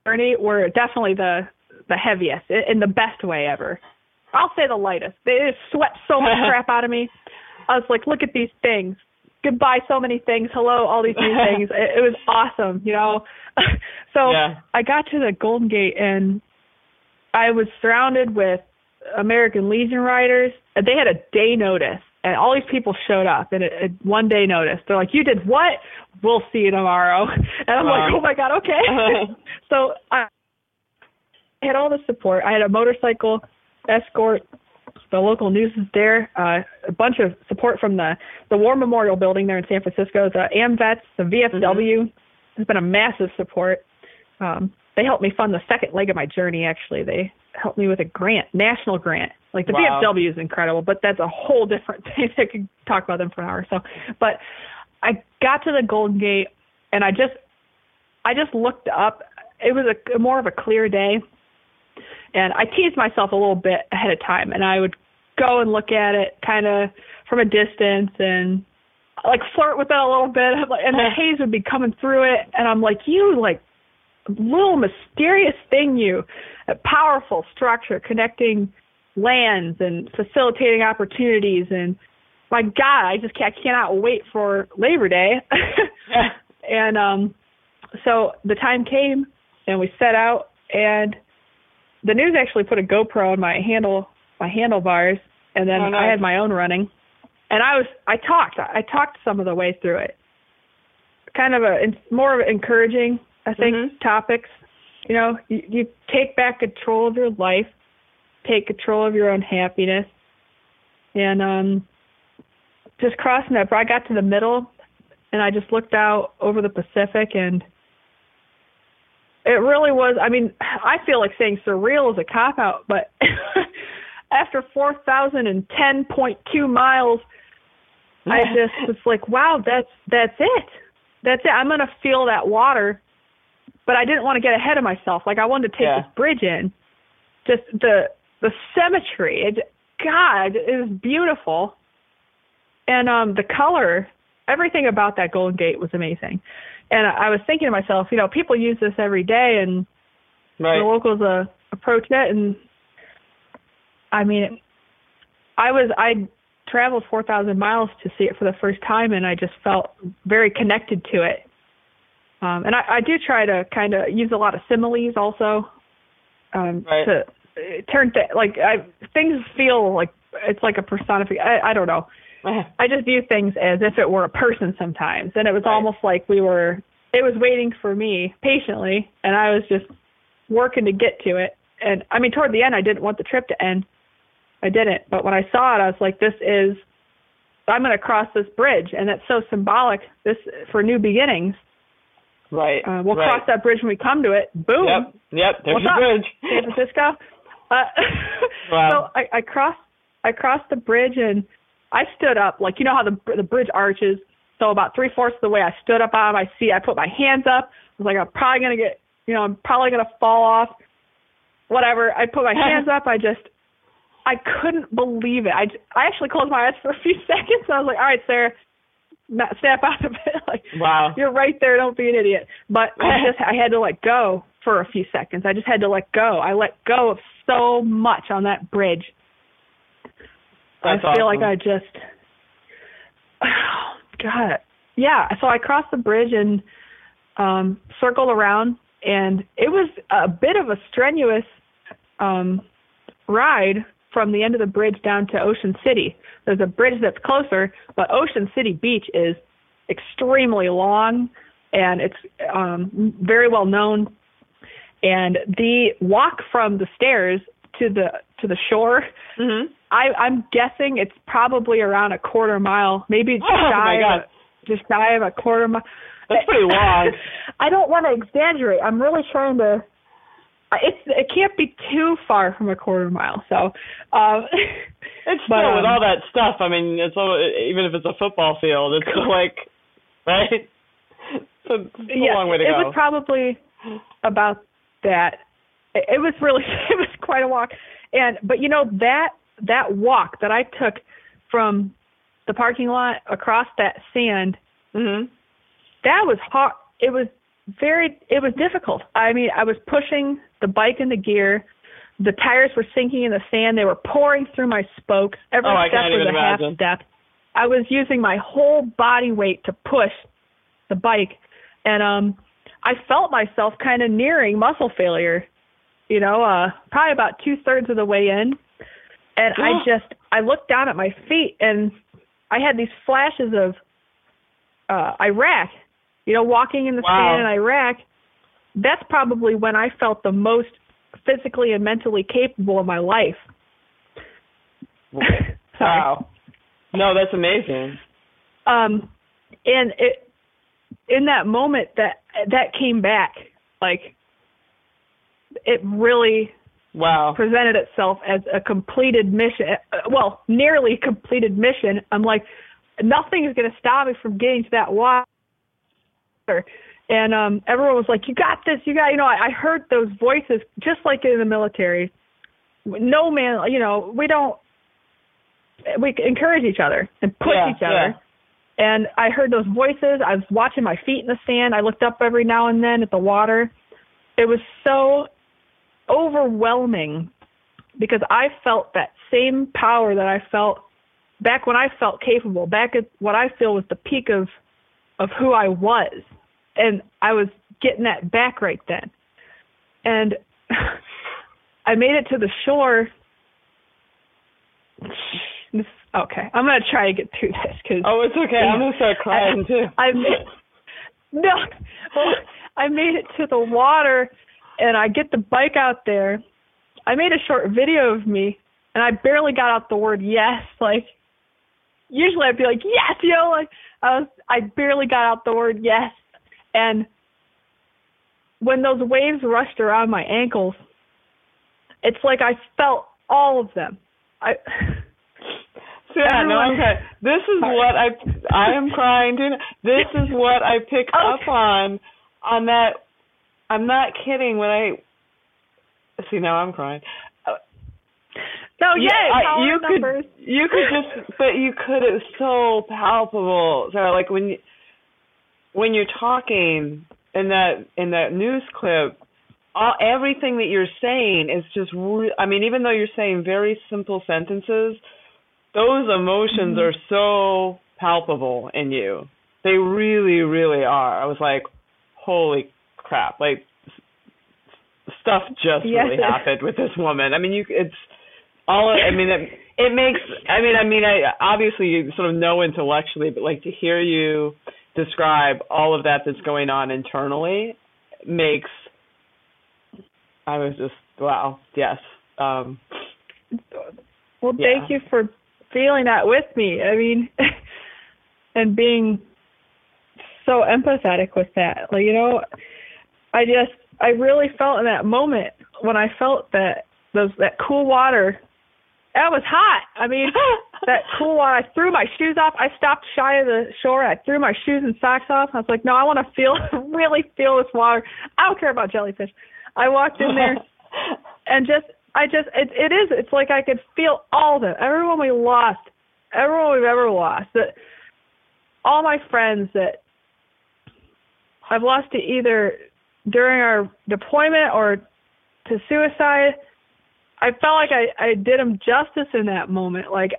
journey were definitely the the heaviest in the best way ever. I'll say the lightest. They swept so much crap out of me. I was like, look at these things. Goodbye, so many things. Hello, all these new things. It, it was awesome, you know. so Yeah. I got to the Golden Gate and I was surrounded with American Legion riders. And They had a day notice, and all these people showed up and a, a one day notice. They're like, "You did what? We'll see you tomorrow." And I'm like, "Oh my god, okay." so I had all the support. I had a motorcycle escort. The local news is there. Uh, a bunch of support from the the War Memorial Building there in San Francisco, the AMVETS, the VFW. Mm-hmm. Has been a massive support. Um, they helped me fund the second leg of my journey. Actually, they helped me with a grant, national grant. Like the wow. VFW is incredible, but that's a whole different thing. I could talk about them for an hour. So, but I got to the Golden Gate, and I just, I just looked up. It was a more of a clear day, and I teased myself a little bit ahead of time, and I would go and look at it kind of from a distance and like flirt with it a little bit and the haze would be coming through it and I'm like you like little mysterious thing you a powerful structure connecting lands and facilitating opportunities and my god I just I cannot wait for Labor Day and um so the time came and we set out and the news actually put a GoPro on my handle my handlebars and then oh, nice. I had my own running, and I was I talked I talked some of the way through it. Kind of a more of encouraging I think mm-hmm. topics. You know, you, you take back control of your life, take control of your own happiness, and um, just crossing that. I got to the middle, and I just looked out over the Pacific and it really was i mean i feel like saying surreal is a cop out but after 4,010.2 miles, I just was like, wow, that's that's it. That's it. I'm gonna feel that water, but I didn't want to get ahead of myself. Like I wanted to take yeah. this bridge in. Just the the symmetry. It, God, it was beautiful, and um the color, everything about that Golden Gate was amazing. And I, I was thinking to myself, you know, people use this every day, and right. the locals uh, approach it, and I mean, I was I traveled 4,000 miles to see it for the first time, and I just felt very connected to it. Um, and I, I do try to kind of use a lot of similes also um, right. to turn th- like I, things feel like it's like a personification. I, I don't know. I just view things as if it were a person sometimes, and it was right. almost like we were. It was waiting for me patiently, and I was just working to get to it. And I mean, toward the end, I didn't want the trip to end I didn't. But when I saw it, I was like, this is, I'm going to cross this bridge. And that's so symbolic this for new beginnings. Right. Uh, we'll right. cross that bridge when we come to it. Boom. Yep. Yep. There's What's your up, bridge. San Francisco. Uh, wow. So I, I crossed, I crossed the bridge and I stood up, like, you know how the, the bridge arches. So about three fourths of the way I stood up of my seat. I put my hands up. I was like, I'm probably going to get, you know, I'm probably going to fall off. Whatever. I put my hands up. I just, I couldn't believe it. I, I actually closed my eyes for a few seconds. And I was like, all right, Sarah, snap out of it. like, wow, you're right there. Don't be an idiot. But I just I had to let go for a few seconds. I just had to let go. I let go of so much on that bridge. That's I feel awesome. like I just, oh, God, yeah. So I crossed the bridge and um circled around, and it was a bit of a strenuous um ride from the end of the bridge down to Ocean City. There's a bridge that's closer, but Ocean City Beach is extremely long and it's um, very well known. And the walk from the stairs to the to the shore, mm-hmm. I, I'm guessing it's probably around a quarter mile, maybe just oh, shy of, just shy of a quarter mile. That's pretty long. I don't want to exaggerate. I'm really trying to it's it can't be too far from a quarter mile. So um, it's but, still um, with all that stuff. I mean, it's all, even if it's a football field, it's still like right. It's a, it's yeah, a long way to it go. was probably about that. It, was really it was quite a walk, and but you know that that walk that I took from the parking lot across that sand, mm-hmm. that was hard. It was very it was difficult. I mean, I was pushing the bike into gear. The tires were sinking in the sand. They were pouring through my spokes. Every oh, step was a imagine. half step. I was using my whole body weight to push the bike, and um, I felt myself kind of nearing muscle failure. You know, uh, probably about two thirds of the way in, and I just I looked down at my feet and I had these flashes of uh Iraq you know, walking in the wow. sand in Iraq, that's probably when I felt the most physically and mentally capable of my life. wow. No, that's amazing. Um, and it in that moment that that came back like it really wow. presented itself as a completed mission uh, well nearly completed mission. I'm like nothing is going to stop me from getting to that water. And um everyone was like you got this you got you know I, I heard those voices just like in the military. No man you know we don't we encourage each other and push yeah, each other. yeah. And i heard those voices i was watching my feet in the sand i looked up every now and then at the water it was so overwhelming because i felt that same power that i felt back when i felt capable back at what i feel was the peak of of who i was and I was getting that back right then. And I made it to the shore. This, okay, I'm gonna try to get through this because. Oh, it's okay. I'm gonna start crying I, too. I made, no, I made it to the water, and I get the bike out there. I made a short video of me, and I barely got out the word yes. Like, usually I'd be like yes, you know, like I was. I barely got out the word yes and when those waves rushed around my ankles, it's like I felt all of them. I yeah, no, okay. This is what I I am crying too. This is what I picked up on on that. I'm not kidding when I see now I'm crying. No, yeah, I, you numbers. could you could just but you could it's so palpable. So like when you when you're talking in that in that news clip, all, everything that you're saying is just. Re- I mean, even though you're saying very simple sentences, those emotions mm-hmm. are so palpable in you. They really, really are. I was like, holy crap! Like stuff just yes. really happened with this woman. I mean, you it's all. I mean, it, it makes. I mean, I mean, I obviously you sort of know intellectually, but like to hear you describe all of that that's going on internally makes I was just wow, yes. Um well, yeah. thank you for feeling that with me. I mean and being so empathetic with that. Like, you know, I just I really felt in that moment when I felt that those that cool water that was hot. I mean, that cool water. I threw my shoes off. I stopped shy of the shore. I threw my shoes and socks off. I was like, no, I want to feel, really feel this water. I don't care about jellyfish. I walked in there and just, I just, it, it is. It's like I could feel all of it. Everyone we lost, everyone we've ever lost. That all my friends that I've lost to either during our deployment or to suicide I felt like I I did them justice in that moment. Like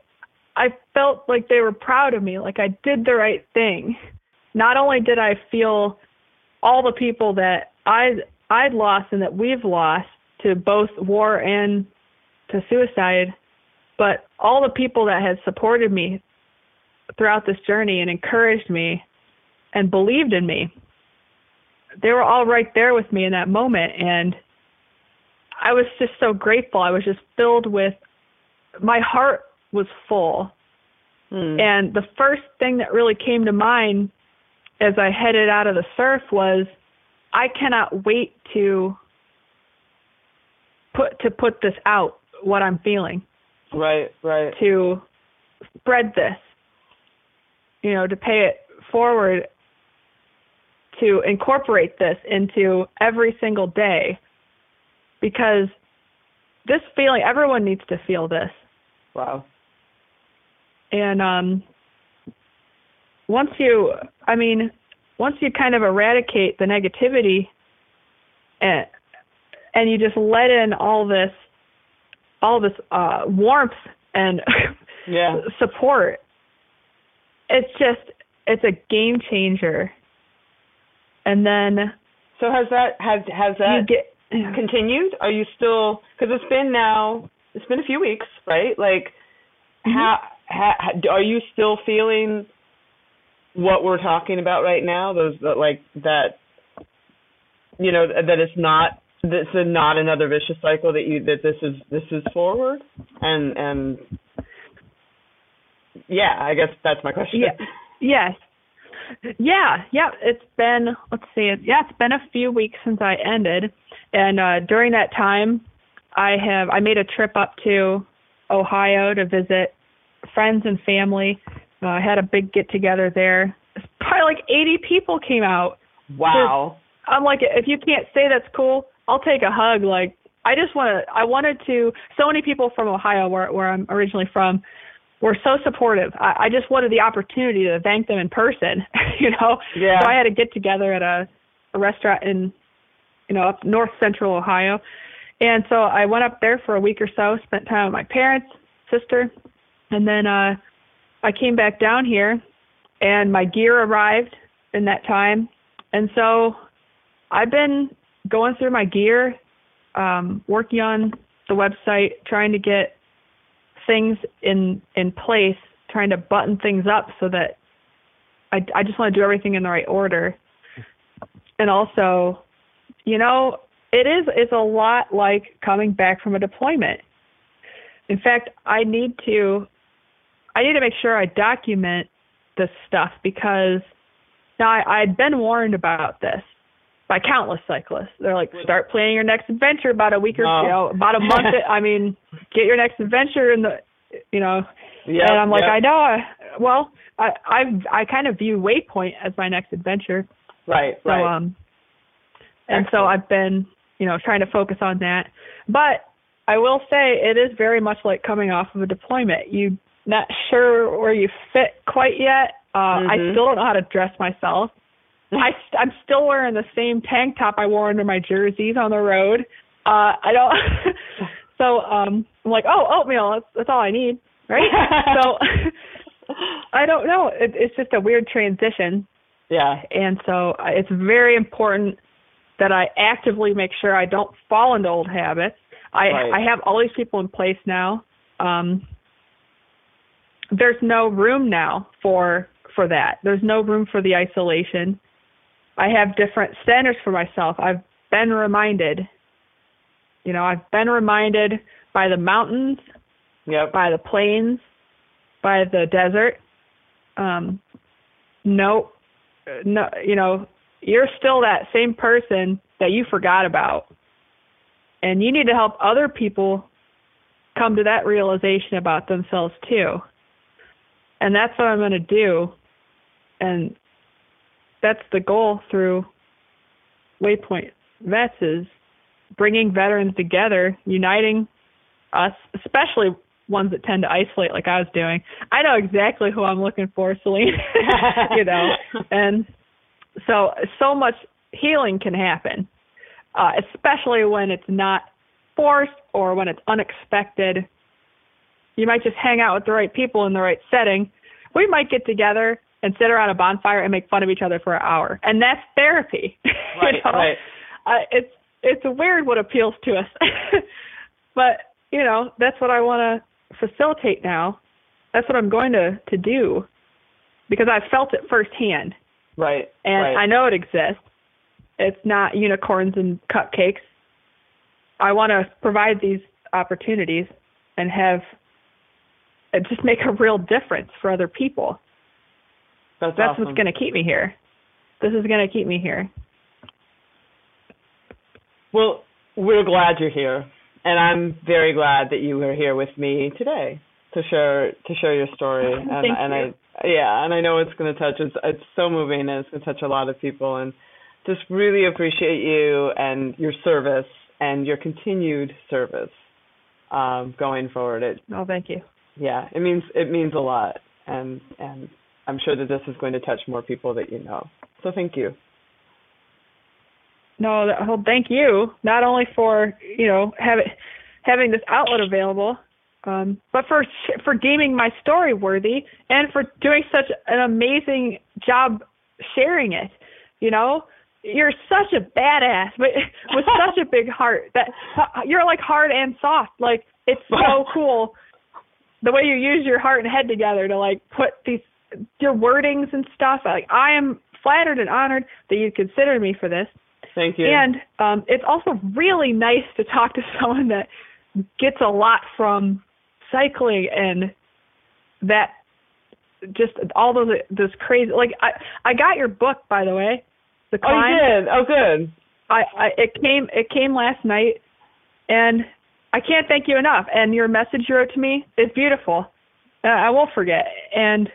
I felt like they were proud of me. Like I did the right thing. Not only did I feel all the people that I I'd lost and that we've lost to both war and to suicide, but all the people that had supported me throughout this journey and encouraged me and believed in me. They were all right there with me in that moment and I was just so grateful. I was just filled with my heart was full. Hmm. And the first thing that really came to mind as I headed out of the surf was I cannot wait to put to put this out what I'm feeling. Right, right. To spread this. You know, to pay it forward to incorporate this into every single day because this feeling everyone needs to feel this. Wow. And um once you I mean, once you kind of eradicate the negativity and and you just let in all this all this uh warmth and yeah. support it's just it's a game changer and then so has that has has that get, continued? Are you still because it's been now it's been a few weeks, right? Like mm-hmm. how, how are you still feeling what we're talking about right now? Those that like that you know that it's not this is not another vicious cycle that you that this is this is forward and and yeah, I guess that's my question. Yeah. Yes. Yeah, yeah. It's been let's see, yeah, it's been a few weeks since I ended, and uh, during that time, I have I made a trip up to Ohio to visit friends and family. Uh, I had a big get together there. Probably like 80 people came out. Wow. I'm like, if you can't say that's cool, I'll take a hug. Like, I just want to. I wanted to. So many people from Ohio, where where I'm originally from, were so supportive. I, I just wanted the opportunity to thank them in person. you know. Yeah. So I had a get together at a a restaurant in, you know, up north central Ohio, and so I went up there for a week or so, spent time with my parents, sister, and then uh I came back down here and my gear arrived in that time. And so I've been going through my gear, um, working on the website, trying to get things in in place, trying to button things up so that I I just want to do everything in the right order. And also, you know, it is it's a lot like coming back from a deployment. In fact, I need to I need to make sure I document this stuff because now I, I'd been warned about this by countless cyclists. They're like, start planning your next adventure about a week or No. you know, about a month. I mean, get your next adventure in the, you know. Yep, and I'm like, yep. I know. I, well, I I I kind of view Waypoint as my next adventure. Right, So right. um and so I've been, you know, trying to focus on that. But I will say it is very much like coming off of a deployment. You not sure where you fit quite yet. Uh I Mhm. still don't know how to dress myself. I I'm still wearing the same tank top I wore under my jerseys on the road. Uh I don't so um I'm like, "Oh, oatmeal, that's, that's all I need." Right? so I don't know. It, it's just a weird transition yeah. and so uh, it's very important that I actively make sure I don't fall into old habits. I Right. I have all these people in place now. Um, there's no room now for for that. There's no room for the isolation. I have different standards for myself. I've been reminded. You know, I've been reminded by the mountains Yep. by the plains, by the desert. Um, no, no, you know, you're still that same person that you forgot about, and you need to help other people come to that realization about themselves too. And that's what I'm going to do, and that's the goal through Waypoint Vets is bringing veterans together, uniting us, especially ones that tend to isolate like I was doing. I know exactly who I'm looking for, Selene. you know, and so so much healing can happen, uh, especially when it's not forced or when it's unexpected. You might just hang out with the right people in the right setting. We might get together and sit around a bonfire and make fun of each other for an hour, and that's therapy. Right, you know? right. Uh, it's it's weird what appeals to us, but you know that's what I want to facilitate now. That's what I'm going to to do because I've felt it firsthand, Right. and right. I know it exists. It's not unicorns and cupcakes. I want to provide these opportunities and have and just make a real difference for other people. That's, That's awesome. what's going to keep me here. This is going to keep me here. Well, we're glad you're here, and I'm very glad that you are here with me today to share to share your story. And, Thank and you. I yeah, and I know it's going to touch. It's it's so moving, and it's going to touch a lot of people. And just really appreciate you and your service and your continued service um, going forward. It Oh, thank you. yeah, it means it means a lot, and and I'm sure that this is going to touch more people that you know. So thank you. No, well, thank you not only for you know having having this outlet available, um, but for for deeming my story worthy and for doing such an amazing job sharing it. You know, you're such a badass, but with such a big heart that you're like hard and soft. Like it's so cool the way you use your heart and head together to like put these your wordings and stuff. Like I am flattered and honored that you considered me for this. Thank you. And um, it's also really nice to talk to someone that gets a lot from cycling and that just all those this crazy like I I got your book by the way. The oh, you did. Oh, good. I, I it came it came last night, and I can't thank you enough. And your message you wrote to me is beautiful. Uh, I won't forget. And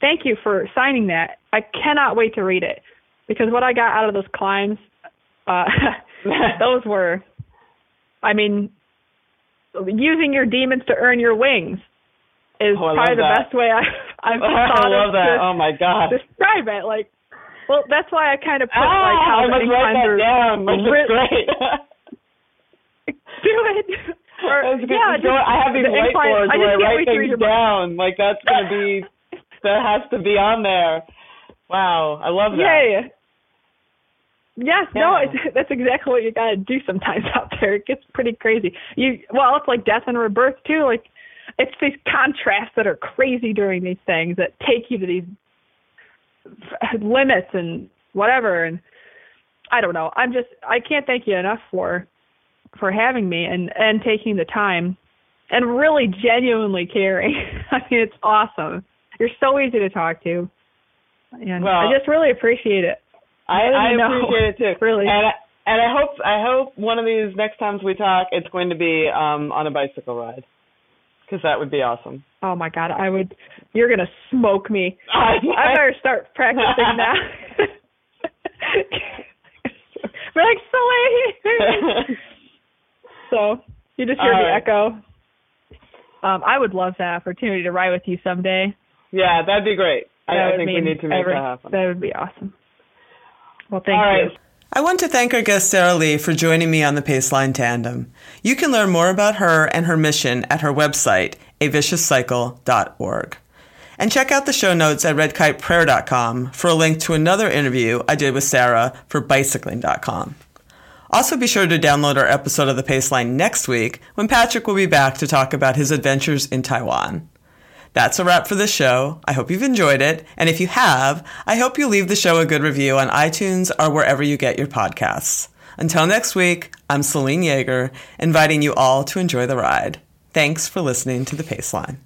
thank you for signing that. I cannot wait to read it because what I got out of those climbs, uh, those were, I mean, using your demons to earn your wings is oh, probably the that. best way I, I've thought I love of that. to oh my god. describe it. Like, well, that's why I kind of put ah, like how I the must write that down. writ- great. do it. Or, yeah, just I have these the whiteboards where I write things down. Like that's gonna be that has to be on there. Wow, I love that. Yay. Yes, no, it's, that's exactly what you gotta do sometimes out there. It gets pretty crazy. You well, it's like death and rebirth too. Like it's these contrasts that are crazy during these things that take you to these limits and whatever. And I don't know. I'm just I can't thank you enough for for having me and and taking the time and really genuinely caring. I mean, it's awesome. You're so easy to talk to, and Well, I just really appreciate it. I, I I appreciate it too. Really. And I, and I hope I hope one of these next times we talk, it's going to be um on a bicycle ride, because that would be awesome. Oh my god, I would. You're gonna smoke me. I, I better start practicing now. We're like Selene. so you just hear All the right. echo. Um, I would love that opportunity to ride with you someday. Yeah, that'd be great. I, That I would think we need to make every- that happen. That would be awesome. Well, thank All right. you. I want to thank our guest Sarah Lee for joining me on the Paceline Tandem. You can learn more about her and her mission at her website, aviciouscycle.org. And check out the show notes at redkiteprayer.com for a link to another interview I did with Sarah for bicycling.com. Also, be sure to download our episode of the Paceline next week when Patrick will be back to talk about his adventures in Taiwan. That's a wrap for this show. I hope you've enjoyed it. And if you have, I hope you leave the show a good review on iTunes or wherever you get your podcasts. Until next week, I'm Selene Yeager, inviting you all to enjoy the ride. Thanks for listening to The Paceline.